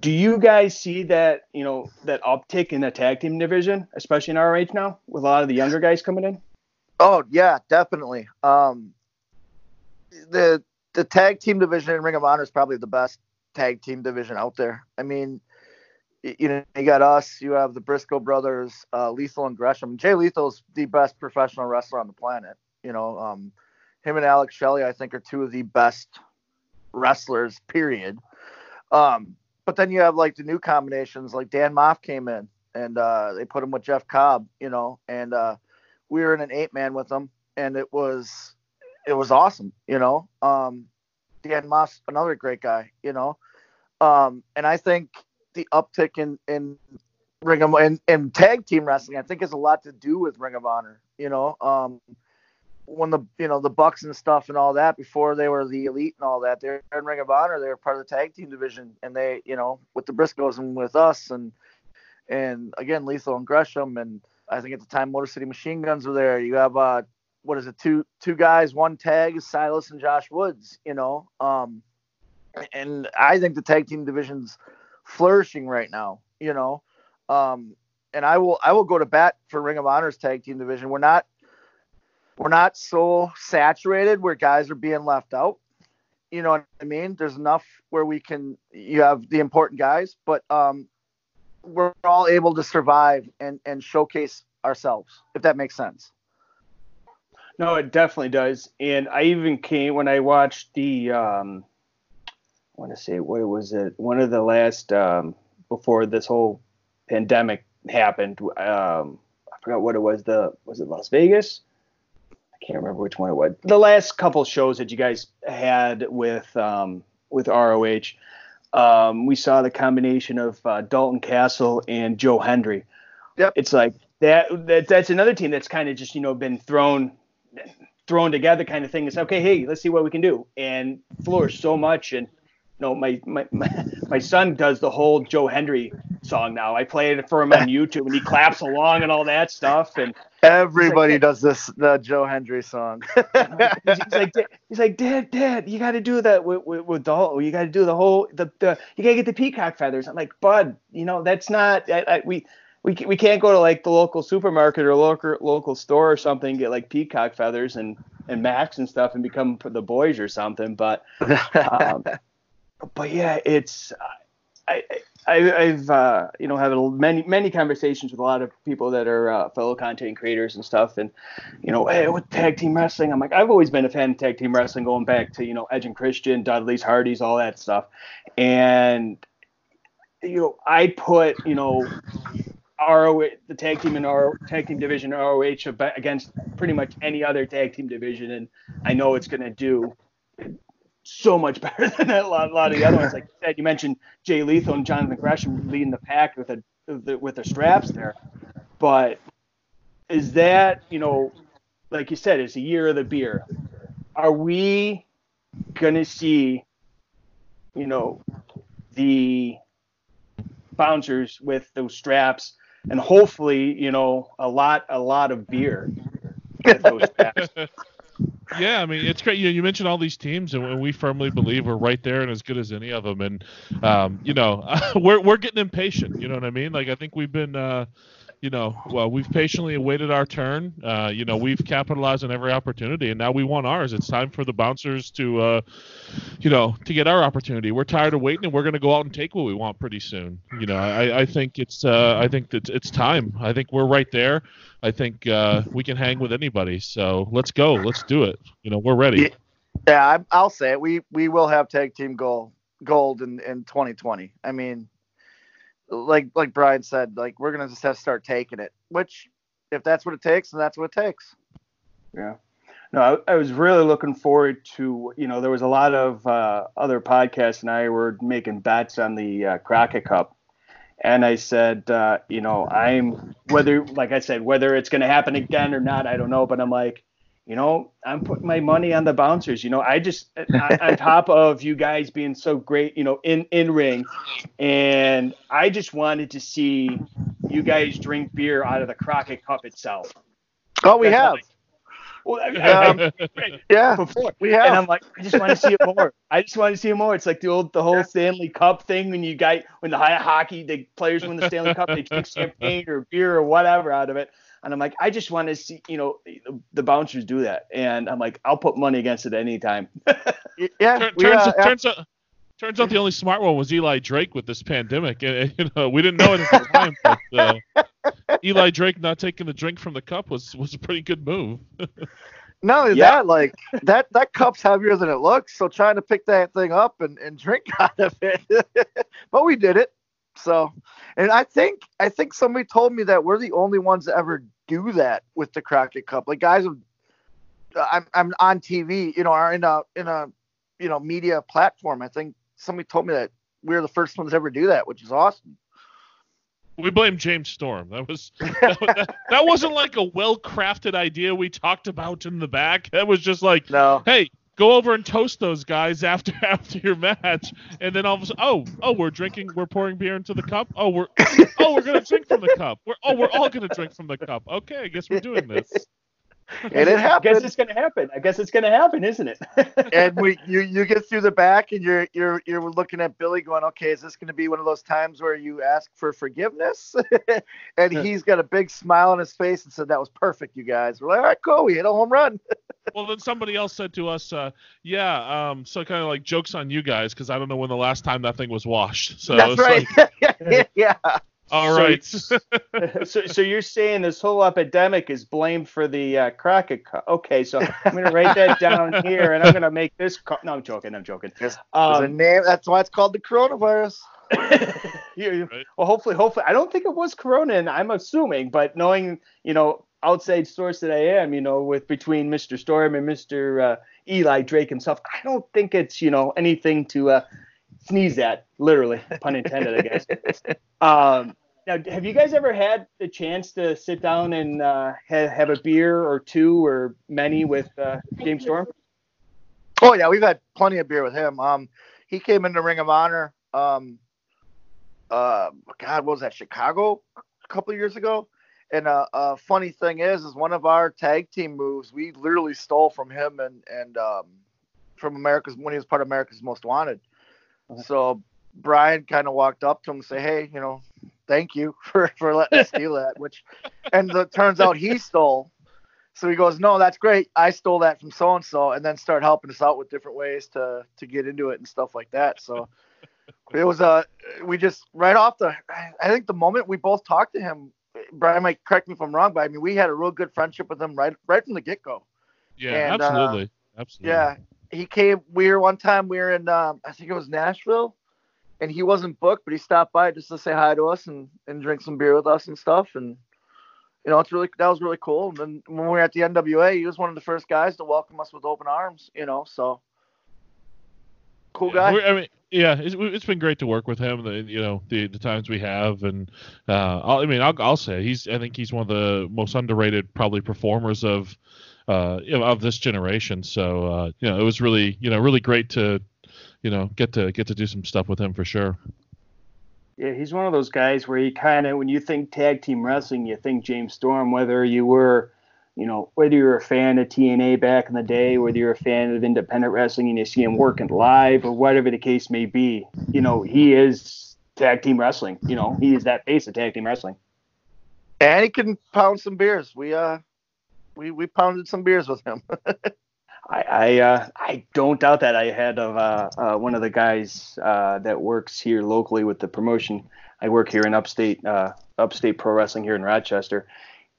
Do you guys see that you know that uptick in the tag team division, especially in ROH now, with a lot of the younger guys coming in? Oh yeah, definitely. Um, the the tag team division in Ring of Honor is probably the best tag team division out there. I mean, you know, you got us, you have the Briscoe brothers, uh, Lethal and Gresham. Jay Lethal's the best professional wrestler on the planet. You know, um, him and Alex Shelley, I think, are two of the best wrestlers. Period. Um, but then you have like the new combinations, like Dan Maff came in and uh, they put him with Jeff Cobb. You know, and uh, we were in an eight man with them, and it was it was awesome. You know, um, Dan Maff, another great guy. You know, um, and I think the uptick in in Ring of and, and tag team wrestling, I think, has a lot to do with Ring of Honor. You know, um, when the you know the Bucks and stuff and all that before they were the elite and all that, they're in Ring of Honor. They were part of the tag team division, and they you know with the Briscoes and with us and and again Lethal and Gresham and I think at the time Motor City Machine Guns were there. You have uh what is it two two guys one tag Silas and Josh Woods. You know, um, and I think the tag team division's flourishing right now. You know, um, and I will I will go to bat for Ring of Honor's tag team division. We're not we're not so saturated where guys are being left out. You know what I mean? There's enough where we can you have the important guys, but um, we're all able to survive and and showcase ourselves, if that makes sense. No, it definitely does. And I even came when I watched the um I want to say what was it? One of the last um before this whole pandemic happened. Um I forgot what it was. The was it Las Vegas? I can't remember which one it was. The last couple shows that you guys had with um with ROH. Um, we saw the combination of uh, Dalton Castle and Joe Hendry. Yep. It's like that, that that's another team that's kind of just you know been thrown thrown together kind of thing. It's okay, hey, let's see what we can do, and flourished so much. And you know, my my <laughs> my, son does the whole Joe Hendry song now. I play it for him on <laughs> YouTube, and he claps along and all that stuff. And Everybody does this the Joe Hendry song. <laughs> he's, he's like, "Dad- he's like, Dad, Dad, you got to do that with with, with Dalton. You got to do the whole the, the you got to get the peacock feathers. I'm like, Bud, you know, that's not I, I, we. We, we can't go to like the local supermarket or local local store or something and get like peacock feathers and and max and stuff and become the boys or something but um, <laughs> but yeah it's I, I I've uh, you know had many many conversations with a lot of people that are uh, fellow content creators and stuff and you know hey with tag team wrestling I'm like I've always been a fan of tag team wrestling going back to you know Edge and Christian Dudley's Hardys all that stuff. And you know I put you know ROH, the tag team our tag team division ROH against pretty much any other tag team division, and I know it's going to do so much <laughs> better than a lot, a lot of the other ones. Like you said, you mentioned Jay Lethal and Jonathan Gresham leading the pack with a with the straps there, but is that you know, like you said, it's a year of the beer. Are we gonna see, you know, the bouncers with those straps and hopefully, you know, a lot a lot of beer with those <laughs> straps. Yeah, I mean it's great. You, know, you mentioned all these teams, and we firmly believe we're right there and as good as any of them. And um, you know, <laughs> we're we're getting impatient. You know what I mean? Like I think we've been. Uh, you know, well, we've patiently awaited our turn. Uh, you know, we've capitalized on every opportunity, and now we want ours. It's time for the bouncers to, uh, you know, to get our opportunity. We're tired of waiting, and we're going to go out and take what we want pretty soon. You know, I, I think it's, uh, I think that it's time. I think we're right there. I think uh, we can hang with anybody. So let's go. Let's do it. You know, we're ready. Yeah, I, will say it. We we will have tag team goal gold in in 2020. I mean, like like Brian said, like we're gonna just have to start taking it. Which, if that's what it takes, then that's what it takes. Yeah. No, I, I was really looking forward to. You know, there was a lot of uh, other podcasts, and I were making bets on the uh, Crockett Cup, and I said, uh, you know, I'm whether, like I said, whether it's to happen again or not, I don't know, but I'm like, you know, I'm putting my money on the bouncers. You know, I just on <laughs> top of you guys being so great, you know, in in ring, and I just wanted to see you guys drink beer out of the Crockett Cup itself. Oh, we That's have. well, um, <laughs> yeah, before we have. And I'm like, I just want to see it more. I just want to see it more. It's like the old, the whole Stanley Cup thing when you got when the high hockey, the players win the Stanley Cup, they drink champagne or beer or whatever out of it. And I'm like, I just want to see, you know, the bouncers do that. And I'm like, I'll put money against it anytime. <laughs> yeah. Turn, turns, uh, turns, out, turns out the only smart one was Eli Drake with this pandemic. And, you know, we didn't know it at the <laughs> time, but uh, Eli Drake not taking the drink from the cup was was a pretty good move. <laughs> Not only yeah. that, like that that cup's heavier than it looks. So trying to pick that thing up and, and drink out of it. but we did it. So and I think I think somebody told me that we're the only ones that ever do that with the Crockett Cup. Like guys, I'm I'm on TV, you know, are in a in a you know media platform. I think somebody told me that we are the first ones to ever do that, which is awesome. We blame James Storm. That was <laughs> that, that, that wasn't like a well crafted idea we talked about in the back. That was just like, no. hey, go over and toast those guys <laughs> after after your match, and then all of a sudden, oh, oh, we're drinking, we're pouring beer into the cup. Oh, we're <coughs> oh, we're gonna drink from the cup. We're oh, we're all gonna drink from the cup. Okay, I guess we're doing this. <laughs> and it happened. I guess it's gonna happen. I guess it's gonna happen, isn't it? <laughs> and we you you get through the back and you're you're you're looking at Billy going, okay, is this gonna be one of those times where you ask for forgiveness? <laughs> and he's got a big smile on his face and said that was perfect, you guys. We're like, all right, cool, we hit a home run. well, then somebody else said to us, uh, yeah, um, so kind of like jokes on you guys because I don't know when the last time that thing was washed. So that's right. Like, yeah. All right. So, <laughs> so, so, you're saying this whole epidemic is blamed for the uh, Crockett Cup? Okay, so I'm going to write that down <laughs> here, and I'm going to make this. Co- no, I'm joking. I'm joking. Um, name. That's why it's called the coronavirus. <laughs> you, right. Well, hopefully, hopefully, I don't think it was Corona, and I'm assuming, but knowing, you know, outside source that I am, you know, with between Mr. Storm and Mr. Uh, Eli Drake himself, I don't think it's, you know, anything to uh, sneeze at, literally, pun intended, I guess. Um, now, have you guys ever had the chance to sit down and uh, have, have a beer or two or many with uh, James Storm? Oh yeah, we've had plenty of beer with him. Um, he came into Ring of Honor. Um, uh, God, what was that? Chicago a couple years ago. And a uh, uh, funny thing is, is one of our tag team moves we literally stole from him and and um, from America's when he was part of America's Most Wanted. So Brian kind of walked up to him and say, "Hey, you know, thank you <laughs> for for letting us <laughs> steal that." Which, and it turns out he stole. So he goes, "No, that's great. I stole that from so and so," and then start helping us out with different ways to to get into it and stuff like that. So it was a uh, we just right off the. I think the moment we both talked to him, Brian might correct me if I'm wrong, but I mean we had a real good friendship with him right right from the get go. Yeah, and, absolutely, uh, absolutely. Yeah, he came. We were one time we were in um, I think it was Nashville, and he wasn't booked, but he stopped by just to say hi to us and and drink some beer with us and stuff. And you know, it's really that was really cool. And then when we were at the NWA, he was one of the first guys to welcome us with open arms. You know, so cool guy. I mean, yeah, it's, it's been great to work with him. The, you know, the the times we have, and uh, i mean, I'll, I'll say he's. I think he's one of the most underrated, probably performers of uh, you know, of this generation. So uh, you know, it was really you know really great to you know get to get to do some stuff with him for sure. Yeah, he's one of those guys where you kind of when you think tag team wrestling, you think James Storm. Whether you were you know, whether you're a fan of TNA back in the day, whether you're a fan of independent wrestling and you see him working live or whatever the case may be, you know, he is tag team wrestling. You know, he is that face of tag team wrestling. And he can pound some beers. We uh we we pounded some beers with him. <laughs> I I, uh, I don't doubt that. I had of uh, uh, one of the guys uh, that works here locally with the promotion. I work here in upstate uh, upstate pro wrestling here in Rochester.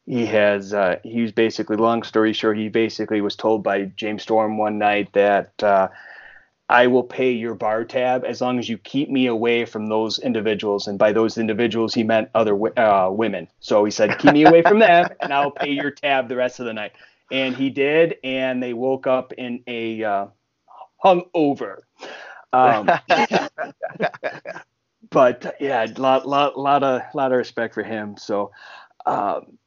He has uh, he's basically long story short. He basically was told by James Storm one night that I will pay your bar tab as long as you keep me away from those individuals. And by those individuals, he meant other women. So he said, keep me away from them, and I'll pay your tab the rest of the night and he did, and they woke up in a uh, hungover. Um, <laughs> but yeah, lot lot lot of lot of respect for him. So. Um,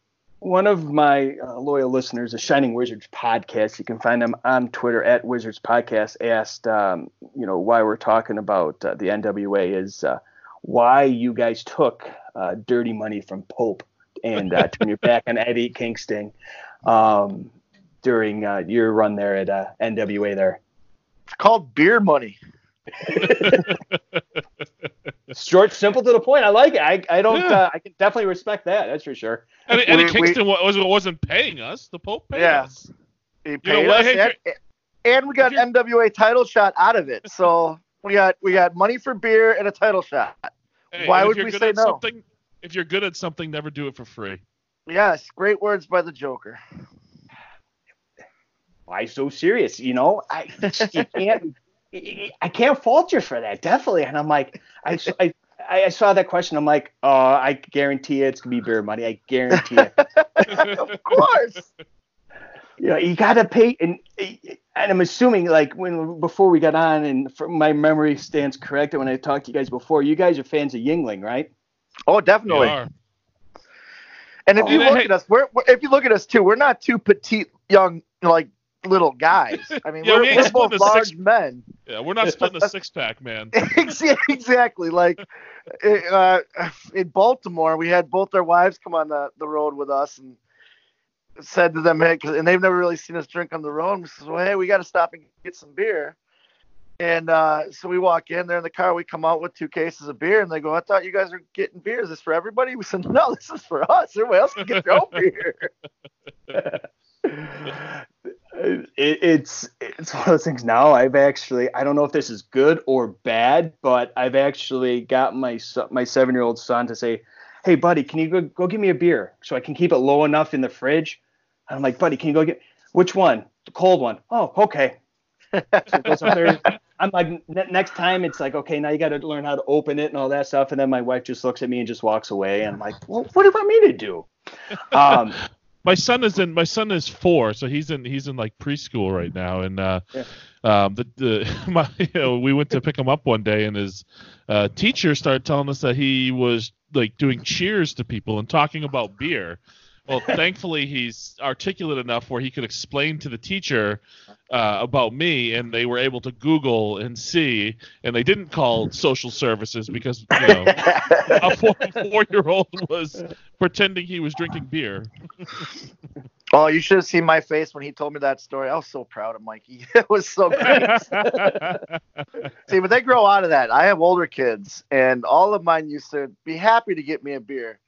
one of my uh, loyal listeners, the Shining Wizards podcast, you can find them on Twitter at Wizards Podcast, asked, um, you know, why we're talking about uh, the NWA is uh, why you guys took uh, dirty money from Pope and uh, turned your back on <laughs> Eddie Kingston um, during uh, your run there at uh, NWA there? It's called beer money. <laughs> <laughs> Short, simple to the point. I like it. I, I don't. Yeah. Uh, I can definitely respect that. That's for sure. And Eddie Kingston we, was wasn't paying us. The Pope paid yeah. us. He paid you know, us, and, and, we got NWA title shot out of it. So we got we got money for beer and a title shot. Hey, Why would we say no? If you're good at something, never do it for free. Yes, great words by the Joker. Why so serious? You know, I <laughs> you can't I can't fault you for that, definitely. And I'm like, I, I, I saw that question. I'm like, oh, I guarantee it's gonna be beer money. I guarantee it. <laughs> of course. You know, you gotta pay, and and I'm assuming like when before we got on, and from my memory stands correct. When I talked to you guys before, you guys are fans of Yuengling, right? Oh, definitely. And if oh, you look hey. at us, we're, we're, if you look at us too, we're not too petite, young, like little guys. I mean, yeah, we're, we we're both large six, men. Yeah, we're not splitting a <laughs> six pack, man. <laughs> exactly. Like uh, in Baltimore, we had both our wives come on the, the road with us and said to them, hey, and they've never really seen us drink on the road. And we said, well, hey, we got to stop and get some beer. And uh, so we walk in there in the car. We come out with two cases of beer, and they go, "I thought you guys were getting beer. Is this for everybody?" We said, "No, this is for us. Everybody else can get their own beer." <laughs> it, it's it's one of those things now i've actually i don't know if this is good or bad but i've actually got my my seven year old son to say hey buddy can you go, go get me a beer so i can keep it low enough in the fridge? And i'm like buddy can you go get which one? The cold one. Oh okay. So <laughs> i'm like next time it's like okay now you got to learn how to open it and all that stuff. And then my wife just looks at me and just walks away. And i'm like well what do you want me to do? Um, my son is in my son is four, so he's in he's in like preschool right now, and uh, yeah. um, the, the <laughs> my you know, we went to pick him up one day, and his uh, teacher started telling us that he was like doing cheers to people and talking about beer. Well, thankfully he's articulate enough where he could explain to the teacher uh, about me, and they were able to Google and see, and they didn't call social services because you know <laughs> a four year old was pretending he was drinking beer. oh, you should have seen my face when he told me that story. I was so proud of Mikey. <laughs> it was so great. <laughs> see, but they grow out of that. I have older kids, and all of mine used to be happy to get me a beer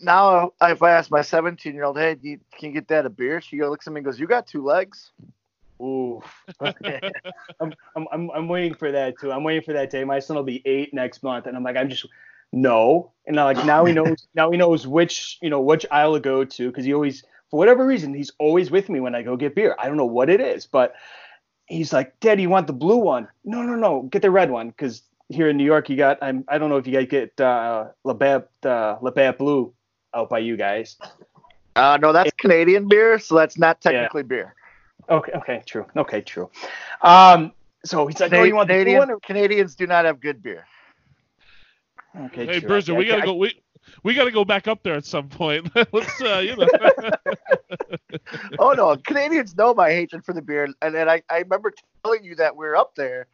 now if I ask my 17 year old, hey, you, can you get that a beer? She looks at me and goes, you got two legs. Ooh, <laughs> I'm, I'm, I'm waiting for that too. I'm waiting for that day. My son will be eight next month, and I'm like, I'm just no. And I'm like now he knows <laughs> now he knows which you know which aisle to go to because he always for whatever reason he's always with me when I go get beer. I don't know what it is, but he's like, Dad, you want the blue one? No, no, no, get the red one because here in New York you got I'm I don't know if you guys get uh, Labatt uh, Labatt Blue out by you guys. Uh, no, that's Canadian beer, so that's not technically yeah. beer. Okay, okay, true. Okay, true. Um, so he's like, Canadian, oh, you want Canadian, or- Canadians do not have good beer. Okay, hey, Bruiser, we gotta I, go. We we gotta go back up there at some point. <laughs> Let's, uh, you know. <laughs> oh no, Canadians know my hatred for the beer, and then I, I remember telling you that we are up there,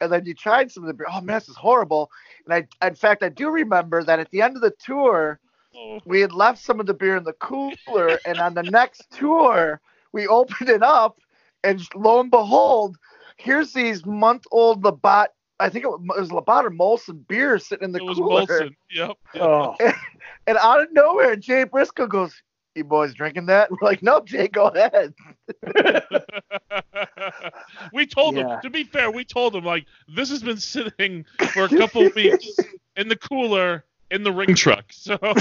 and then you tried some of the beer. Oh man, this is horrible. And I, in fact, I do remember that at the end of the tour, <laughs> we had left some of the beer in the cooler, and on the next tour, we opened it up, and lo and behold, here's these month-old Labatt. I think it was Labatt or Molson beer sitting in the it was cooler. Molson. Yep. yep. Oh, <laughs> And out of nowhere, Jay Briscoe goes, "You boys drinking that?" We're like, "No, Jay, go ahead." <laughs> we told Yeah. him. To be fair, we told him like this has been sitting for a couple of weeks in the cooler in the ring truck, so <laughs>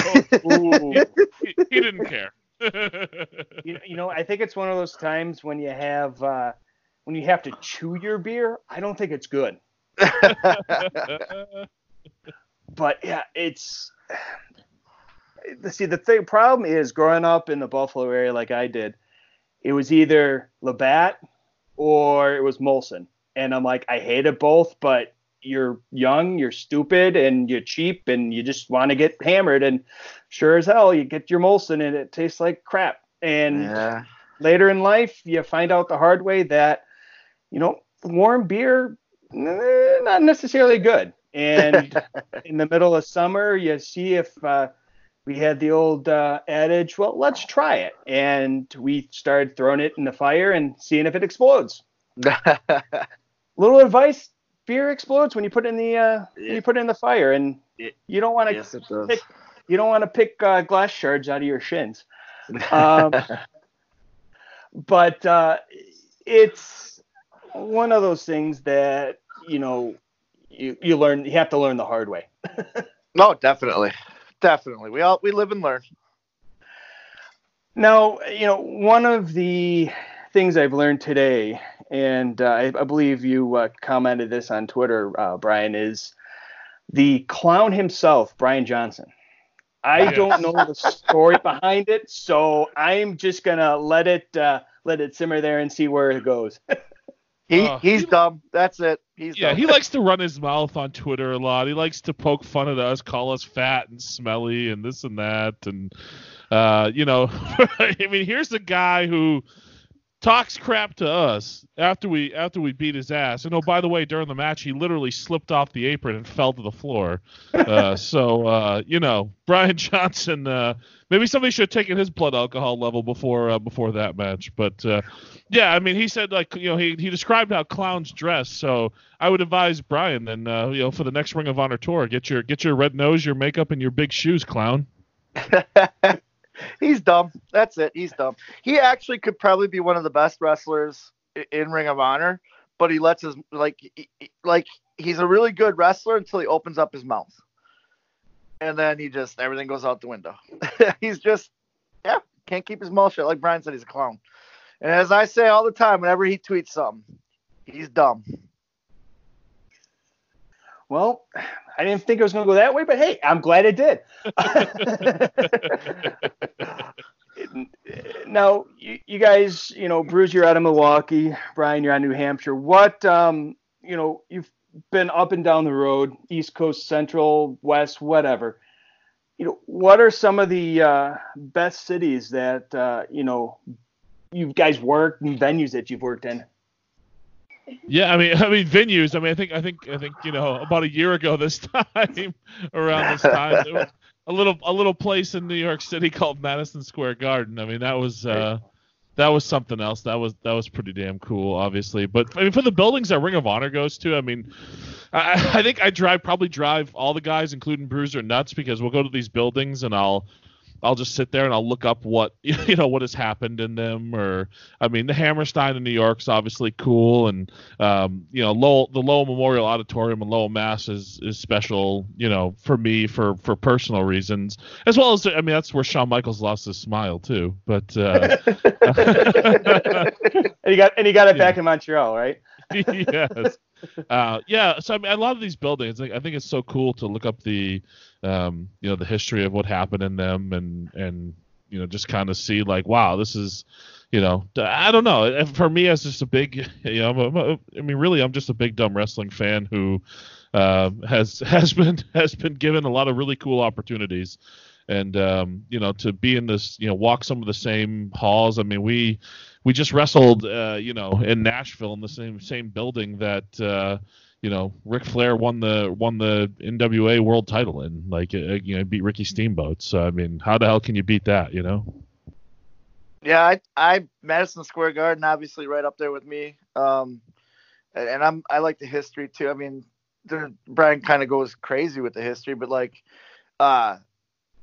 he, he didn't care. <laughs> you, you know, I think it's one of those times when you have uh, when you have to chew your beer. I don't think it's good. <laughs> But yeah, it's see the thing problem is growing up in the Buffalo area like I did, it was either Labatt or it was Molson, and I'm like I hated both, but you're young, you're stupid, and you're cheap, and you just want to get hammered, and sure as hell you get your Molson and it tastes like crap. And yeah. later in life, you find out the hard way that, you know, warm beer, eh, not necessarily good. And <laughs> in the middle of summer, you see if uh, we had the old uh, adage, well, let's try it. And we started throwing it in the fire and seeing if it explodes. <laughs> Little advice: beer explodes when you put it in the uh, when you put it in the fire, and It- you don't want to yes, it pick you don't want to pick uh, glass shards out of your shins. <laughs> Um, but uh, it's one of those things that you know you, you learn you have to learn the hard way no, <laughs> definitely, definitely. We all we live and learn. now you know one of the things i've learned today and uh, I, I believe you uh, commented this on twitter uh, brian is the clown himself brian johnson i Yes. don't know the story behind it so i'm just gonna let it uh, let it simmer there and see where it goes <laughs> He Uh, he's he- dumb. That's it. He's Yeah, dumb. he likes to run his mouth on Twitter a lot. He likes to poke fun at us, call us fat and smelly and this and that. And, uh, you know, <laughs> I mean, here's a guy who talks crap to us after we after we beat his ass. And oh, by the way, during the match, he literally slipped off the apron and fell to the floor. <laughs> Uh, so, uh, you know, Brian <laughs> Johnson, uh, maybe somebody should have taken his blood alcohol level before uh, before that match. But uh, yeah, I mean, he said like you know he he described how clowns dress. So I would advise Brian then uh, you know for the next Ring of Honor tour, get your get your red nose, your makeup, and your big shoes, clown. <laughs> he's dumb. That's it. He's dumb. He actually could probably be one of the best wrestlers in Ring of Honor, but he lets his like like he's a really good wrestler until he opens up his mouth, and then he just everything goes out the window. <laughs> he's just yeah, can't keep his mouth shut. Like Brian said, he's a clown. And as I say all the time, whenever he tweets something, he's dumb. Well, I didn't think it was going to go that way, but hey, I'm glad it did. <laughs> now, you, you guys, you know, Bruce, you're out of Milwaukee. Brian, you're out of New Hampshire. What, um, you know, you've been up and down the road, East Coast, Central, West, whatever. You know, what are some of the uh, best cities that uh, you know you guys worked and venues that you've worked in? Yeah, I mean, <laughs> I mean venues. I mean, I think, I think, I think, you know, about a year ago this <laughs> time, around this time, there was a little, a little place in New York City called Madison Square Garden. I mean, that was, uh, that was something else. That was, that was pretty damn cool, obviously. But I mean, for the buildings that Ring of Honor goes to, I mean, I, I think I drive, probably drive all the guys, including Bruiser nuts, because we'll go to these buildings and I'll, I'll just sit there and I'll look up what <laughs> you know what has happened in them, or I mean the Hammerstein in New York's obviously cool, and um, you know Lowell, the Lowell Memorial Auditorium in Lowell, Mass is is special, you know, for me for for personal reasons, as well as I mean that's where Shawn Michaels lost his smile too. But uh, <laughs> <laughs> And you got and you got it Yeah. back in Montreal, right? <laughs> yes. Uh, yeah. So I mean, a lot of these buildings, like, I think it's so cool to look up the, um, you know, the history of what happened in them, and and you know, just kind of see like, wow, this is, you know, I don't know. For me, as just a big, <laughs> you know, I'm a- I mean, really, I'm just a big dumb wrestling fan who uh, has <laughs> has been has been given a lot of really cool opportunities. And um, you know, to be in this, you know, walk some of the same halls. I mean, we we just wrestled, uh, you know, in Nashville in the same same building that, uh, you know, Ric Flair won the won the NWA World Title and like uh, you know beat Ricky Steamboat. So I mean, how the hell can you beat that? You know. Yeah, I, I Madison Square Garden obviously right up there with me. Um, and, and I'm I like the history too. I mean, Brian kind of goes crazy with the history, but like, uh,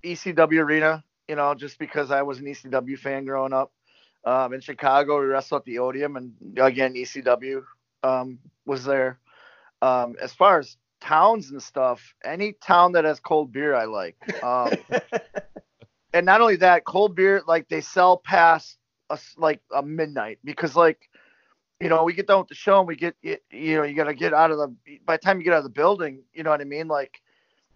ECW Arena, you know, just because I was an ECW fan growing up. Um, in Chicago, we wrestled at the Odeum, and again, ECW um, was there. Um, as far as towns and stuff, any town that has cold beer, I like. Um, <laughs> and not only that, cold beer, like they sell past us like a midnight because like, you know, we get done with the show and we get, you know, you got to get out of the, by the time you get out of the building, you know what I mean? Like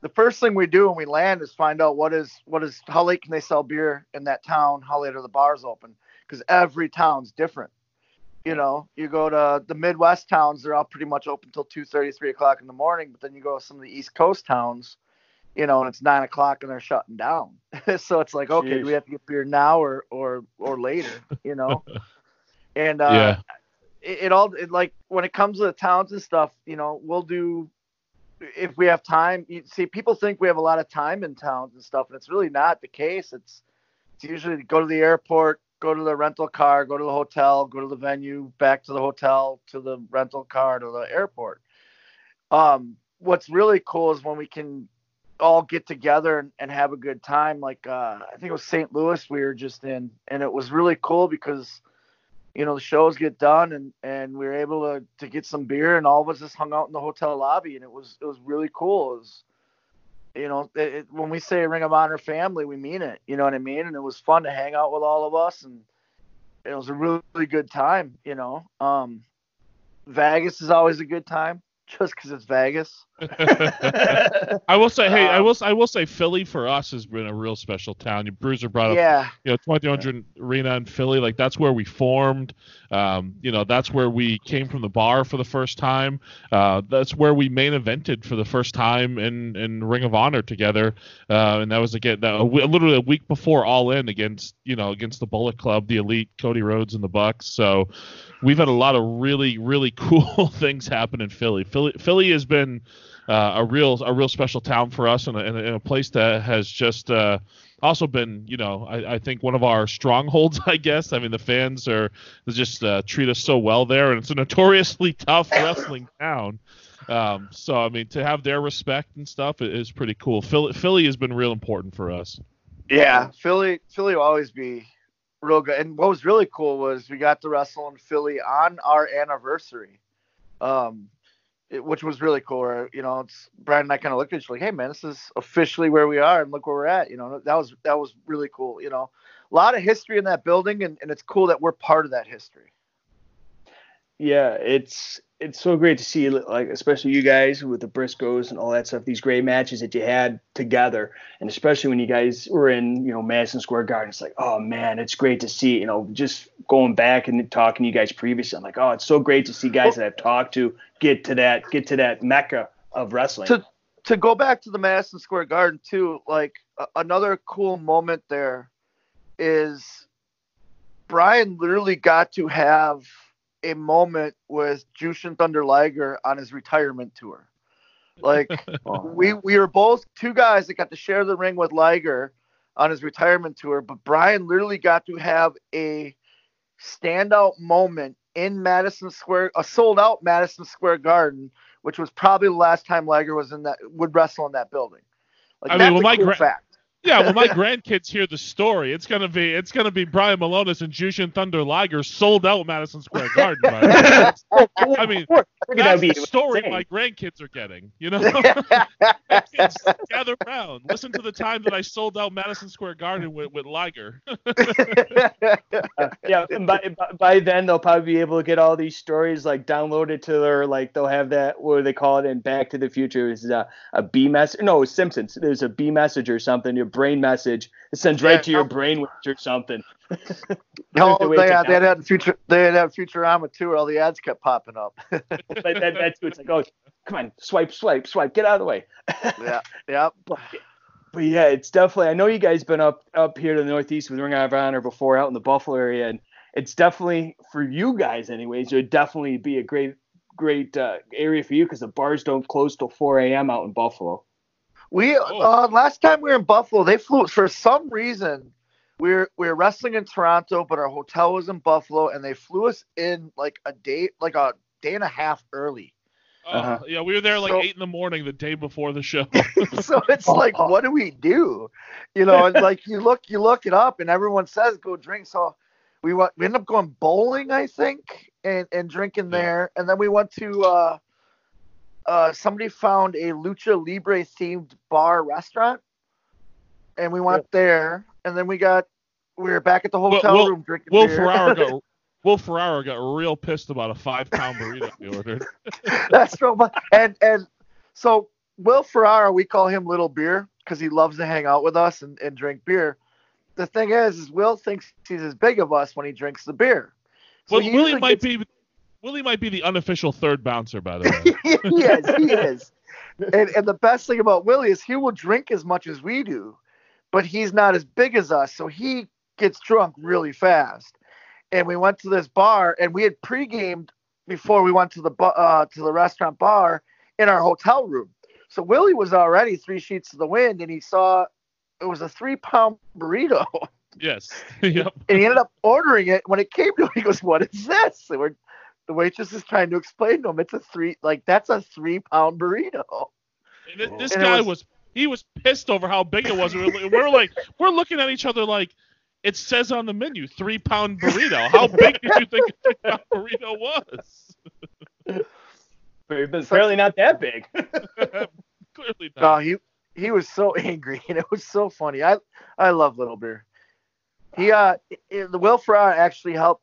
the first thing we do when we land is find out what is, what is, how late can they sell beer in that town? How late are the bars open? Because every town's different. You know, you go to the Midwest towns, they're all pretty much open until 2 3 o'clock in the morning. But then you go to some of the East Coast towns, you know, and it's nine o'clock and they're shutting down. <laughs> so it's like, okay, do we have to get beer now or or or later? You know, <laughs> and uh, yeah. it, it all it, like when it comes to the towns and stuff, you know, we'll do if we have time. You see, people think we have a lot of time in towns and stuff, and it's really not the case. It's it's usually go to the airport, go to the rental car, go to the hotel, go to the venue, back to the hotel, to the rental car, to the airport. Um, what's really cool is when we can all get together and, and have a good time. Like uh, I think it was St. Louis we were just in, and it was really cool because you know the shows get done and and we were able to to get some beer and all of us just hung out in the hotel lobby and it was it was really cool. It was you know it, it, when we say Ring of Honor family, we mean it. You know what I mean? And it was fun to hang out with all of us and it was a really, really good time. You know, um, Vegas is always a good time just because it's Vegas. <laughs> I will say, hey, um, I will, I will say, Philly for us has been a real special town. Bruiser brought up, yeah, you know, 2100 Arena in Philly, like that's where we formed. Um, you know, that's where we came from the bar for the first time. Uh, that's where we main evented for the first time in in Ring of Honor together, uh, and that was again that, literally a week before All In against you know against the Bullet Club, the Elite, Cody Rhodes, and the Bucks. So we've had a lot of really really <laughs> cool things happen in Philly. Philly, Philly has been uh, a real a real special town for us and a, and a, place that has just uh, also been you know I, I, think one of our strongholds <laughs> I guess. I mean the fans are just uh, treat us so well there and it's a notoriously <laughs> tough wrestling town. Um, so I mean to have their respect and stuff is pretty cool. Philly, Philly has been real important for us. Yeah Philly Philly will always be real good. And what was really cool was we got to wrestle in Philly on our anniversary. Um, which was really cool. you know, it's Brian and I kind of looked at each like, hey man, this is officially where we are, and look where we're at. You know, that was that was really cool. You know, a lot of history in that building, and, and it's cool that we're part of that history. Yeah, it's it's so great to see, like especially you guys with the Briscoes and all that stuff. These great matches that you had together, and especially when you guys were in, you know, Madison Square Garden. It's like, oh man, it's great to see. You know, just going back and talking to you guys previously, I'm like, oh, it's so great to see guys that I've talked to get to that get to that mecca of wrestling. To to go back to the Madison Square Garden too, like uh, another cool moment there is Brian literally got to have a moment with Jushin Thunder Liger on his retirement tour. Like <laughs> oh, we we were both two guys that got to share the ring with Liger on his retirement tour, but Brian literally got to have a standout moment in Madison Square, a sold out Madison Square Garden, which was probably the last time Liger was in that would wrestle in that building. Like I mean, well, my cool gra- fact. Yeah, when my <laughs> grandkids hear the story, it's gonna be it's gonna be Brian Milonas and Jushin Thunder Liger sold out Madison Square Garden. I mean, that's the story my grandkids are getting. You know, <laughs> kids, gather around, listen to the time that I sold out Madison Square Garden with, with Liger. uh, <laughs> yeah, by, by then they'll probably be able to get all these stories like downloaded to their like they'll have that what do they call it in Back to the Future is a, a B message. No, Simpsons. There's a B message or something. Your brain message. It sends right yeah, to your brain or something. <laughs> no, they, had, they had future they had Futurama too. All the ads kept popping up. that, that, <laughs> that's it's like, oh, come on, swipe, swipe, swipe, get out of the way. yeah, <laughs> yeah. But, but yeah, it's definitely. I know you guys been up up here to the Northeast with Ring of Honor before, out in the Buffalo area, and it's definitely for you guys, anyways. It would definitely be a great great uh, area for you because the bars don't close till 4 a.m. out in Buffalo. We Oh. uh, last time we were in Buffalo, they flew for some reason. We were we were wrestling in Toronto, but our hotel was in Buffalo, and they flew us in like a day, like a day and a half early. Oh, Uh-huh. yeah, we were there like So- eight in the morning the day before the show. <laughs> so it's <laughs> like, what do we do? You know, it's like you look you look it up, and everyone says go drink. So we went we ended up going bowling, I think, and and drinking Yeah. there, and then we went to. uh uh, somebody found a lucha libre themed bar restaurant, and we went there, and then we got we were back at the hotel Will- room drinking Will beer. Ferrara got <laughs> Will Ferrara got real pissed about a five pound burrito he ordered. <laughs> That's so. And and so Will Ferrara, we call him Little Beer because he loves to hang out with us and, and drink beer. The thing is, is Will thinks he's as big of us when he drinks the beer. So Well, he Willie might gets- be Willie might be the unofficial third bouncer, by the <laughs> way. he is. He is. And, and the best thing about Willie is he will drink as much as we do, but he's not as big as us, so he gets drunk really fast. And we went to this bar, and we had pre-gamed before we went to the bu- uh, to the restaurant bar in our hotel room. So Willie was already three sheets to the wind, and he saw it was a three-pound burrito, yes. <laughs> yep. and he ended up ordering it. When it came to him, he goes, "What is this?" And we're the waitress is trying to explain to him it's a three like that's a three pound burrito. And th- this And guy was- was, he was pissed over how big it was. We We're, we're like we're looking at each other like it says on the menu three pound burrito. How big did you think a three pound burrito was? But but apparently not that big. <laughs> <laughs> Clearly No, he he was so <laughs> angry and it was so funny. I I love Little Beer. He uh i- the Will Ferrara actually helped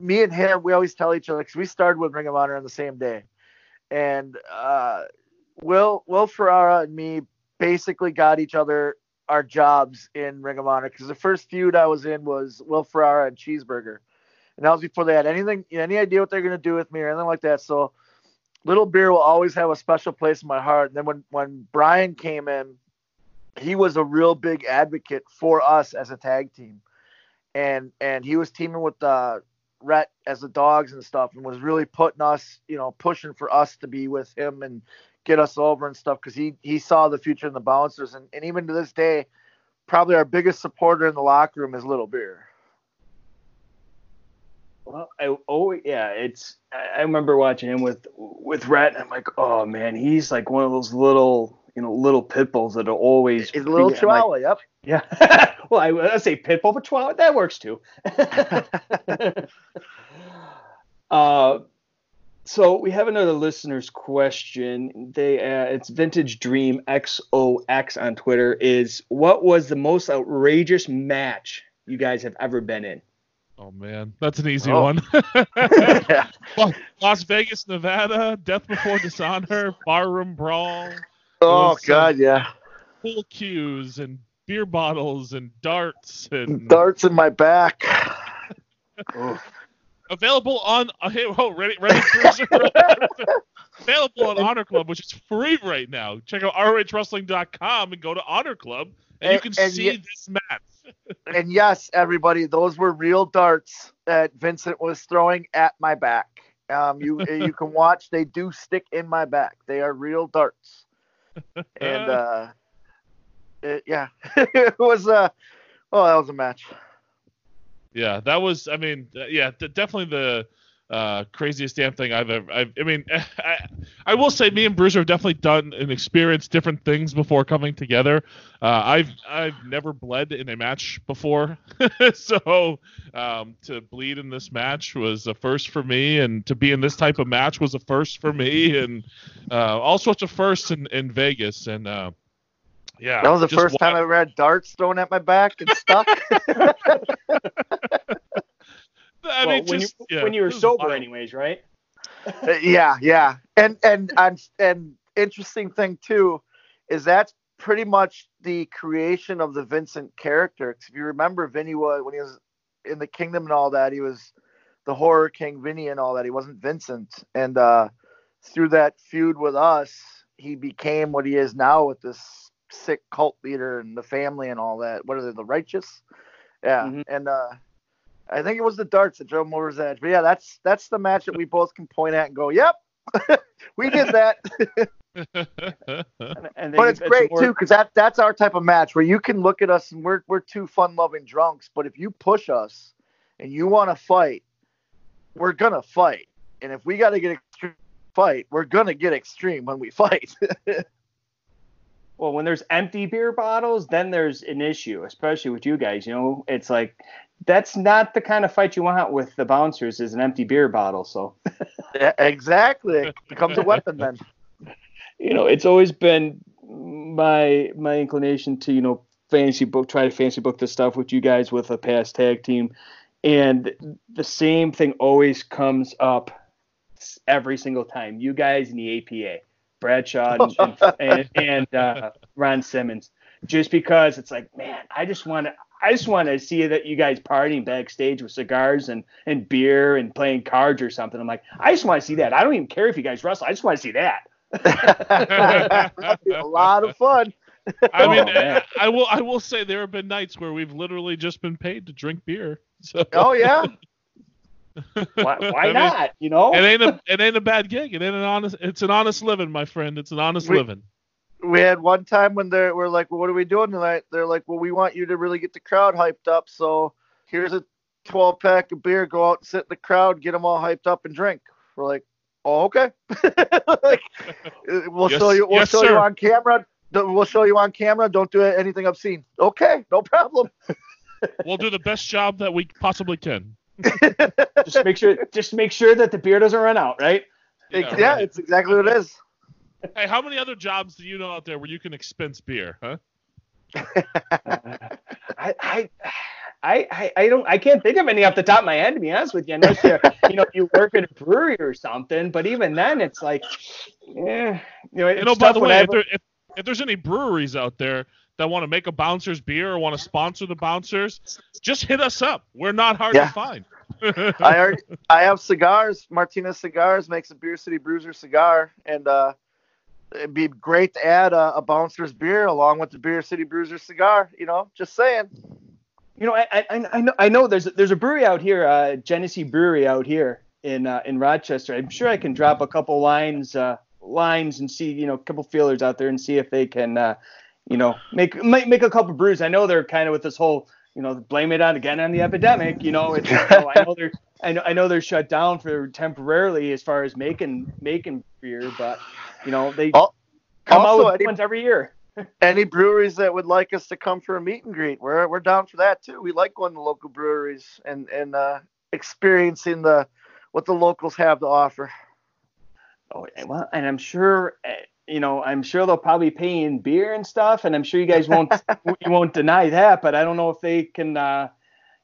me and him. We always tell each other because we started with Ring of Honor on the same day, and uh, Will Will Ferrara and me basically got each other our jobs in Ring of Honor because the first feud I was in was Will Ferrara and Cheeseburger, and that was before they had anything any idea what they're gonna do with me or anything like that. So Little Beer will always have a special place in my heart. And then when when Brian came in, he was a real big advocate for us as a tag team, and and he was teaming with uh, Rhett as the dogs and stuff, and was really putting us, you know, pushing for us to be with him and get us over and stuff because he he saw the future in the bouncers, and, and even to this day, probably our biggest supporter in the locker room is Little Beer. Well, I oh yeah, it's I remember watching him with with Rhett, and I'm like, oh man, he's like one of those little you know little pit bulls that are always He's a little I'm like, chihuahua, yep. <laughs> yeah. Well, I, I say pit bull, but chihuahua that works too. <laughs> <laughs> uh, so we have another listener's question. They uh, it's Vintage Dream XOX on Twitter. Is what was the most outrageous match you guys have ever been in? Oh man, that's an easy Oh. one. yeah. <laughs> Well, Las Vegas, Nevada, Death Before Dishonor, Barroom Brawl, Oh uh, God, yeah. pool cues, and beer bottles, and darts, and Darts in my back. <laughs> available on. Uh, <laughs> hey, whoa, ready, ready, Bruiser? <laughs> available on Honor Club, which is free right now. Check out ROHWrestling.com and go to Honor Club, and, you can and see ye- this match. and yes, everybody, those were real darts that Vincent was throwing at my back. Um, you you can watch; they do stick in my back. They are real darts, and uh, it, yeah, <laughs> it was uh, oh, that was a match. Yeah, that was. I mean, yeah, definitely the uh, craziest damn thing I've ever. I've, I mean, <laughs> I, I will say, me and Bruiser have definitely done and experienced different things before coming together. Uh, I've I've never bled in a match before, <laughs> so um, to bleed in this match was a first for me, and to be in this type of match was a first for me, and uh, all sorts of firsts in, in Vegas, and uh, yeah, That was the first wa- time I ever had darts thrown at my back and stuck. <laughs> <laughs> I well, mean, when just, you yeah, when you were sober, wild. anyways, right? Uh, yeah, yeah, and and and and interesting thing too is that's pretty much the creation of the Vincent character. 'Cause if you remember, Vinny was when he was in the Kingdom and all that, he was the Horror King Vinny and all that. He wasn't Vincent, and uh, through that feud with us, he became what he is now with this sick cult leader and the family and all that. What are they, the righteous? Yeah, Mhm. and uh, I think it was the darts that drove him over his edge. But yeah, that's that's the match that we <laughs> both can point at and go, "Yep, <laughs> we did that. <laughs> And then but it's great some too because that that's our type of match where you can look at us and we're we're two fun loving drunks but if you push us and you want to fight we're gonna fight and if we got to get extreme fight we're gonna get extreme when we fight Well, when there's empty beer bottles, then there's an issue, especially with you guys. You know, it's like that's not the kind of fight you want with the bouncers is an empty beer bottle. So, <laughs> Yeah, exactly it becomes a weapon then <laughs> you know, it's always been my my inclination to, you know, fantasy book try to fantasy book this stuff with you guys with a past tag team. And the same thing always comes up every single time. You guys in the APA. Bradshaw and, <laughs> and, and uh, Ron Simmons, just because it's like, man, I just want to, I just want to see that you guys partying backstage with cigars and and beer and playing cards or something. I'm like, I just want to see that. I don't even care if you guys wrestle. I just want to see that. That'd be a lot of fun I mean, Oh. I will I will say there have been nights where we've literally just been paid to drink beer. So oh yeah Why, why I mean, not? You know, it ain't a it ain't a bad gig. It ain't an honest. It's an honest living, my friend. It's an honest We- living. we had one time when they're we're like, well, what are we doing tonight? They're like, well, we want you to really get the crowd hyped up. So here's a 12 pack of beer. Go out and sit in the crowd, get them all hyped up and drink. We're like, oh, okay. <laughs> like, uh, we'll Yes- show you. We'll yes, show sir. you on camera. We'll show you on camera. Don't do anything obscene. Okay, no problem. <laughs> We'll do the best job that we possibly can. Just make sure, just make sure that the beer doesn't run out, right? Yeah, right. it's exactly what it is. Hey, how many other jobs do you know out there where you can expense beer, huh? <laughs> I, I, I, I, I don't, I can't think of any off the top of my head to be honest with you. Unless you, you know, you work at a brewery or something. But even then, it's like, yeah, you know, it's You know, by the way, if, there, if, if there's any breweries out there that want to make a bouncers beer or want to sponsor the bouncers, just hit us up. We're not hard Yeah. to find. <laughs> I already, I have cigars. Martinez Cigars makes a Beer City Bruiser cigar, and uh, it'd be great to add a, a Bouncer's beer along with the Beer City Bruiser cigar. You know, just saying. you know, I, I, I know, I know there's, there's a brewery out here, uh, Genesee Brewery out here in, uh, in Rochester. I'm sure I can drop a couple lines, uh, lines and see, you know, a couple feelers out there and see if they can, uh, you know, make, make, make a couple brews. I know they're kind of with this whole, you know, blame it on again on the epidemic. You know, it's, I know they're, I know, I know they're shut down for temporarily as far as making, making beer, but you know, they Al- come also, out with ones every year. <laughs> Any breweries that would like us to come for a meet and greet, we're we're down for that too. We like going to local breweries and and uh, experiencing the what the locals have to offer. Oh, well, and I'm sure, uh, you know, I'm sure they'll probably pay in beer and stuff, and I'm sure you guys won't, <laughs> you won't deny that. But I don't know if they can, uh,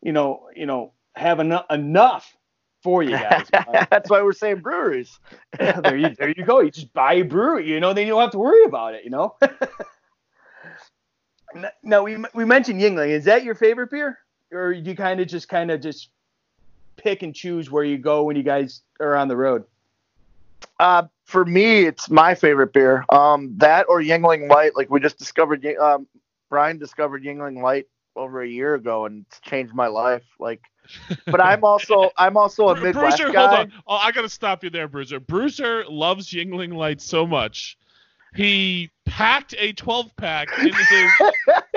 you know, you know, have enough enough for you guys. <laughs> That's why we're saying breweries. <laughs> there you, there you go. You just buy a brewery, you know, then you don't have to worry about it, you know. Now we we mentioned Yuengling. Is that your favorite beer, or do you kind of just kind of just pick and choose where you go when you guys are on the road? Uh, for me, it's my favorite beer. Um, that or Yuengling Light. Like we just discovered, um, Brian discovered Yuengling Light over a year ago, and it's changed my life. Like, <laughs> but I'm also I'm also a Midwest Bruiser, guy. hold on. Oh, I gotta stop you there, Bruiser. Bruiser loves Yuengling Light so much. He packed a 12 pack in his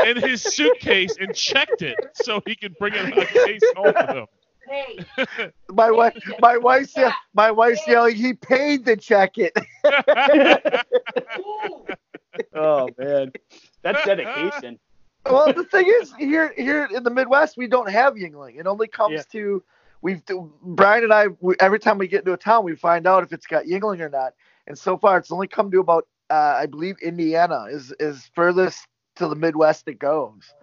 in his suitcase and checked it so he could bring it a case home with him. <laughs> My wife, my wife's ye- my wife's yelling. He paid to check it. Oh man, that's dedication. <laughs> well, the thing is, here here in the Midwest, we don't have Yuengling. It only comes Yeah. to we've Brian and I. We, every time we get into a town, we find out if it's got Yuengling or not. And so far, it's only come to about uh, I believe Indiana is is furthest to the Midwest it goes.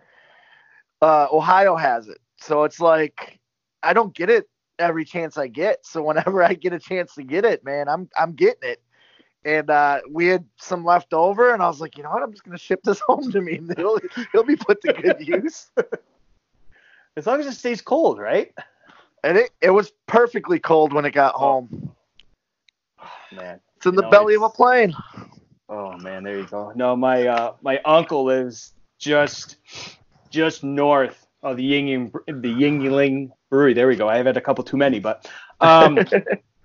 Uh, Ohio has it, so it's like I don't get it every chance I get. So whenever <laughs> I get a chance to get it, man, I'm I'm getting it. And uh, we had some left over, and I was like, you know what? I'm just gonna ship this <laughs> home to me. and It'll it'll be put to good <laughs> use. As long as it stays cold, right? And it, it was perfectly cold when it got home. <sighs> Man. It's in You the know, belly of a plane. Oh man, there you go. No, my uh my uncle lives just just north of the Yuengling the Yuengling Brewery. There we go. I have had a couple too many, but um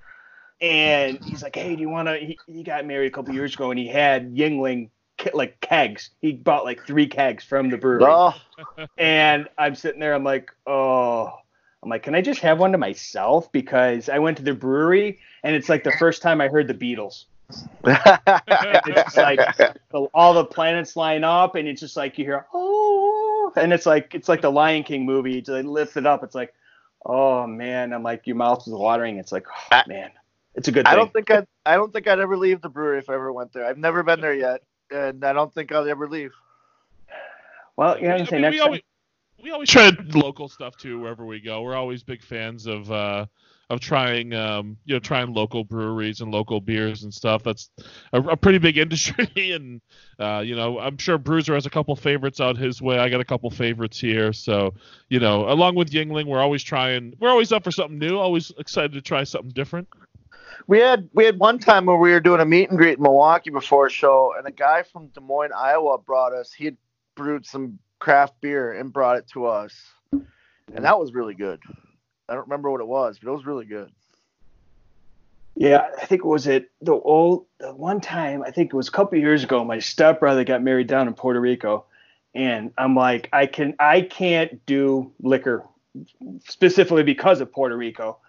<laughs> and he's like, "Hey, do you want to?" He, he got married a couple years ago, and he had Yuengling ke- like kegs. He bought like three kegs from the brewery, Oh, and I'm sitting there. I'm like, "Oh." I'm like, can I just have one to myself? Because I went to the brewery and it's like the first time I heard the Beatles. It's like all the planets line up and it's just like you hear oh and it's like it's like the Lion King movie. They lift it up. It's like oh man. I'm like your mouth is watering. It's like oh man. It's a good thing. I don't think I'd I don't think I'd ever leave the brewery if I ever went there. I've never been there yet, and I don't think I'll ever leave. well, you know I'm I saying? mean, Next we time- always we always try local stuff too wherever we go. We're always big fans of uh, of trying um, you know trying local breweries and local beers and stuff. That's a, a pretty big <laughs> industry, and uh, you know I'm sure Bruiser has a couple favorites out his way. I got a couple favorites here, so you know along with Yuengling, we're always trying. We're always up for something new. Always excited to try something different. We had we had one time where we were doing a meet and greet in Milwaukee before a show, and a guy from Des Moines, Iowa, brought us. He had brewed some craft beer and brought it to us, and that was really good. I don't remember what it was, but it was really good. Yeah, I think it was it the old the one time. I think it was a couple years ago. My stepbrother got married down in Puerto Rico, and I'm like, I can I can't do liquor specifically because of Puerto Rico,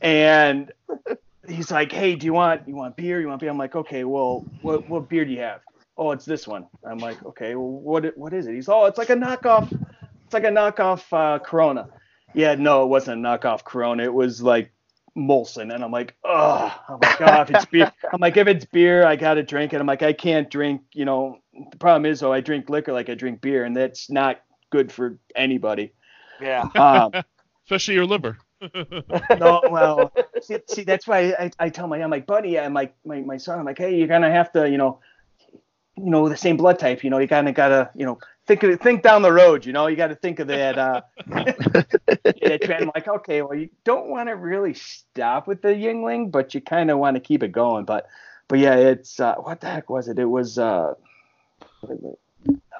and he's like, Hey, do you want you want beer? You want beer? I'm like, Okay, well, what what beer do you have? Oh, it's this one. I'm like, Okay, well, what what is it? He's oh, it's like a knockoff. It's like a knockoff uh, Corona. Yeah, no, it wasn't a knockoff Corona. It was like Molson, and I'm like, oh, I'm like, oh, if it's beer, <laughs> I'm like, if it's beer, I gotta drink it. I'm like, I can't drink, you know. The problem is, though, I drink liquor like I drink beer, and that's not good for anybody. Yeah. Um, <laughs> Especially your liver. <laughs> no, well, see, see, that's why I, I tell my, I'm like, buddy, I'm like, my, my son, I'm like, hey, you're gonna have to, you know, you know, the same blood type, you know, you kind of gotta, you know, think of, think down the road, you know, you got to think of that. Uh, <laughs> that trend. I'm like, okay, well, you don't want to really stop with the Yuengling, but you kind of want to keep it going. But, but yeah, it's uh, what the heck was it? It was uh, what is it?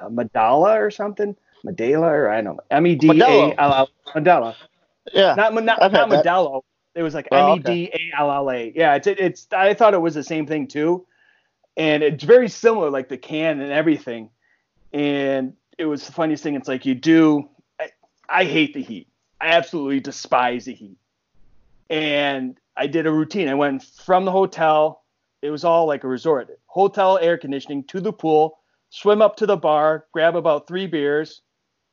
Uh, Madala or something, Medalla or I don't know, M E D A L L Medela Yeah. not not, not. Modelo. It was like Oh, M E D A L L A. Yeah, it's it's. I thought it was the same thing too, and it's very similar, like the can and everything. And it was the funniest thing. It's like you do. I, I hate the heat. I absolutely despise the heat. And I did a routine. I went from the hotel. It was all like a resort. Hotel air conditioning to the pool, swim up to the bar, grab about three beers,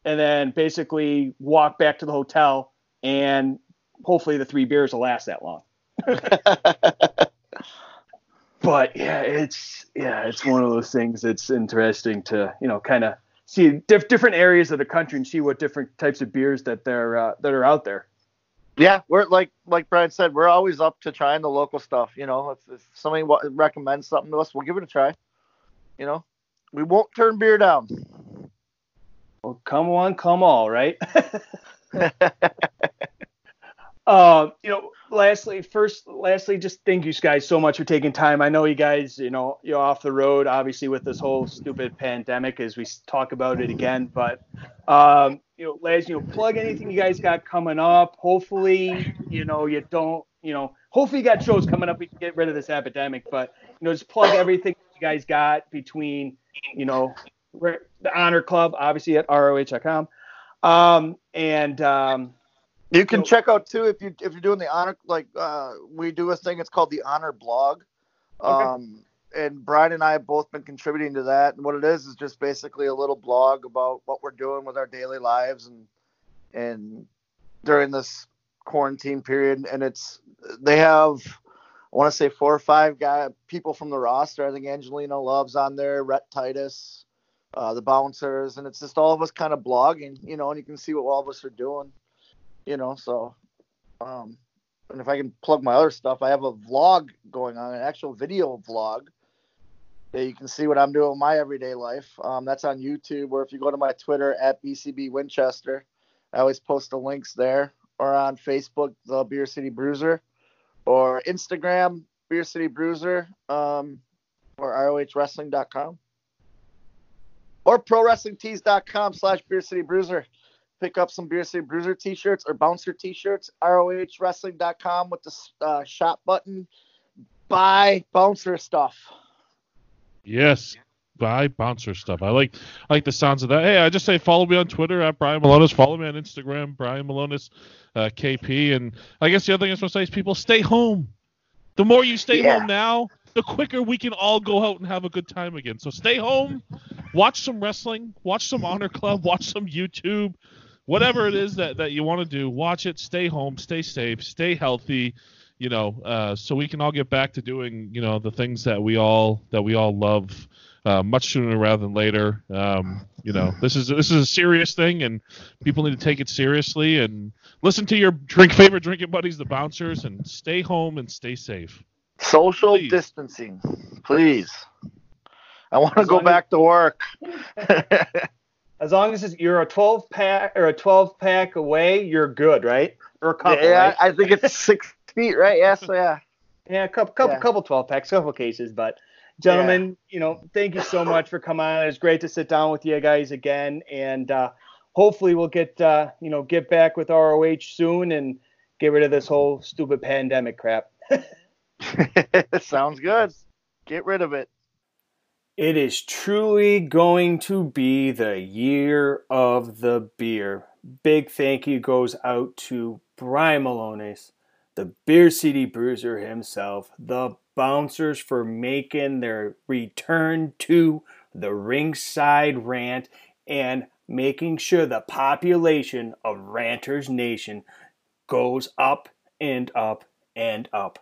and then basically walk back to the hotel and hopefully the three beers will last that long. <laughs> but yeah, it's yeah, it's one of those things that's interesting to you know kind of see diff- different areas of the country and see what different types of beers that they're uh, that are out there. Yeah, we're like like Brian said, we're always up to trying the local stuff. You know, if, if somebody wa- recommends something to us, we'll give it a try. You know, we won't turn beer down. Well, come on, come all, right? <laughs> <laughs> Um, you know, lastly, first, lastly, just thank you guys so much for taking time. I know you guys, you know, you're off the road, obviously, with this whole stupid pandemic as we talk about it again. But, um, you know, last, you know, plug anything you guys got coming up. Hopefully, you know, you don't, you know, hopefully you got shows coming up. We can get rid of this epidemic, but you know, just plug everything you guys got between, you know, the Honor Club, obviously at roh.com, um, and um, You can So- check out too if you if you're doing the honor like uh, we do a thing. It's called the Honor Blog. Okay. Um, and Brian and I have both been contributing to that. And what it is is just basically a little blog about what we're doing with our daily lives and and during this quarantine period. And it's they have I want to say four or five guy people from the roster. I think Angelina Love's on there, Rhett Titus, uh, the bouncers, and it's just all of us kind of blogging, you know, and you can see what all of us are doing, you know. So, um, and if I can plug my other stuff, I have a vlog going on, an actual video vlog. that you can see what I'm doing in my everyday life. Um, that's on YouTube, or if you go to my Twitter at BCB Winchester, I always post the links there, or on Facebook, the Beer City Bruiser, or Instagram, Beer City Bruiser, um, or ROHWrestling.com, or ProWrestlingTees.com slash Beer City Bruiser. Pick up some Beer City Bruiser t-shirts or Bouncer t-shirts, ROHWrestling.com with the uh, shop button buy bouncer stuff. Yes, buy bouncer stuff. I like I like the sounds of that. Hey, I just say follow me on Twitter at Brian Milonas. Follow me on Instagram, Brian Milonas, uh, KP. And I guess the other thing I was going to say is people stay home. The more you stay Yeah. home now, the quicker we can all go out and have a good time again. So stay home, watch some wrestling, watch some Honor Club, watch some YouTube, whatever it <laughs> is that, that you want to do. Watch it. Stay home. Stay safe. Stay healthy. You know, uh, so we can all get back to doing you know the things that we all that we all love uh, much sooner rather than later. Um, you know, this is this is a serious thing, and people need to take it seriously and listen to your drink favorite drinking buddies, the bouncers, and stay home and stay safe. Social Please. distancing, please. I want to go back to work. <laughs> As long as it's, you're a 12 pack or a 12 pack away, you're good, right? Or a couple, yeah, right? I think it's six <laughs> feet, right? Yeah, so yeah. Yeah, a couple, couple, Yeah. couple 12 packs, couple cases. But, gentlemen, you know, thank you so much for coming on. It's great to sit down with you guys again, and uh, hopefully we'll get, uh, you know, get back with ROH soon and get rid of this whole stupid pandemic crap. <laughs> <laughs> Sounds good. Get rid of it. It is truly going to be the year of the beer. Big thank you goes out to Brian Milonas, the Beer City Bruiser himself, the bouncers for making their return to the ringside rant and making sure the population of Ranters Nation goes up and up and up.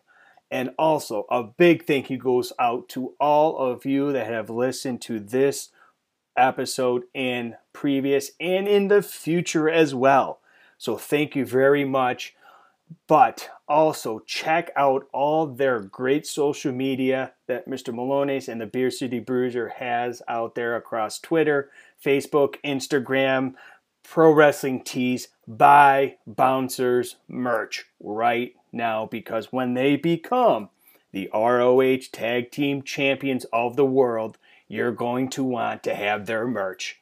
And also, a big thank you goes out to all of you that have listened to this episode and previous and in the future as well. So, thank you very much. But also, check out all their great social media that Mr. Milonas and the Beer City Bruiser has out there across Twitter, Facebook, Instagram, Pro Wrestling Tees, buy Bouncers merch right now because when they become the ROH Tag Team Champions of the world, you're going to want to have their merch.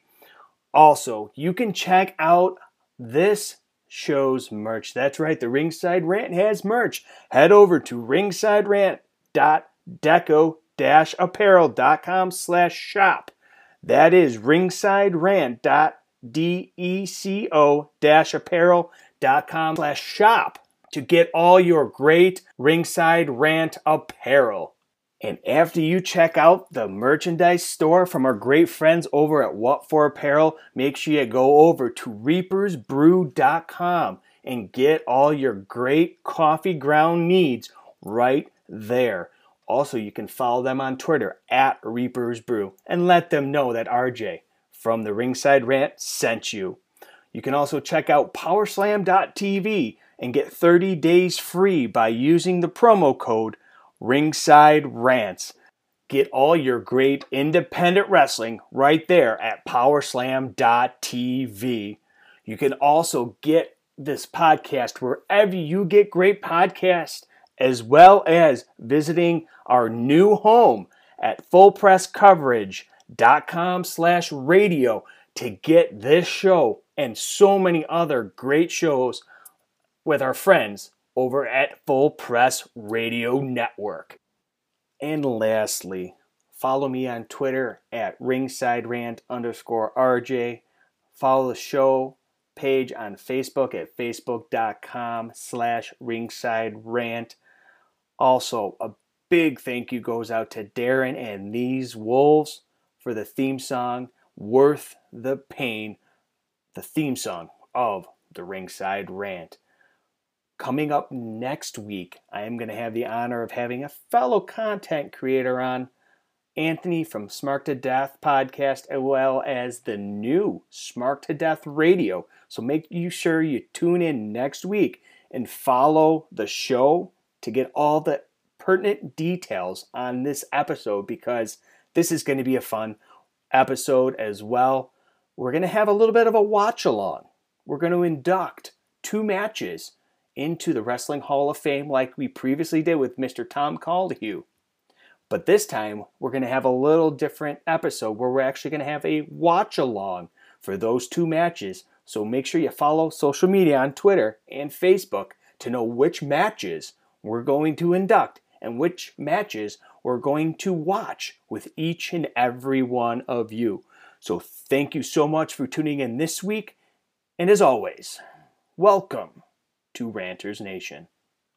Also, you can check out this show's merch. That's right, the Ringside Rant has merch. Head over to ringsiderant.deco-apparel.com slash shop. That is ringsiderant.deco-apparel.com slash shop to get all your great Ringside Rant apparel. And after you check out the merchandise store from our great friends over at What For Apparel, make sure you go over to reapersbrew.com and get all your great coffee ground needs right there. Also, you can follow them on Twitter at Reapers Brew and let them know that RJ from the Ringside Rant sent you. You can also check out Powerslam.tv and get 30 days free by using the promo code Ringside Rants. Get all your great independent wrestling right there at Powerslam.tv. You can also get this podcast wherever you get great podcasts, as well as visiting our new home at fullpresscoverage.com slash radio to get this show and so many other great shows with our friends over at Full Press Radio Network. And lastly, follow me on Twitter at ringside rant underscore RJ. Follow the show page on Facebook at facebook.com slash ringside rant. Also, a big thank you goes out to Darren and these wolves for the theme song Worth the Pain, the theme song of the Ringside Rant. Coming up next week, I am going to have the honor of having a fellow content creator on, Anthony from Smart to Death podcast, as well as the new Smart to Death radio. So make you sure you tune in next week and follow the show to get all the pertinent details on this episode because this is going to be a fun episode as well. We're going to have a little bit of a watch along. We're going to induct two matches into the Wrestling Hall of Fame like we previously did with Mr. Tom Caldahue. But this time, we're going to have a little different episode where we're actually going to have a watch along for those two matches. So make sure you follow social media on Twitter and Facebook to know which matches we're going to induct and which matches we're going to watch with each and every one of you. So thank you so much for tuning in this week. And as always, welcome to Ranters Nation.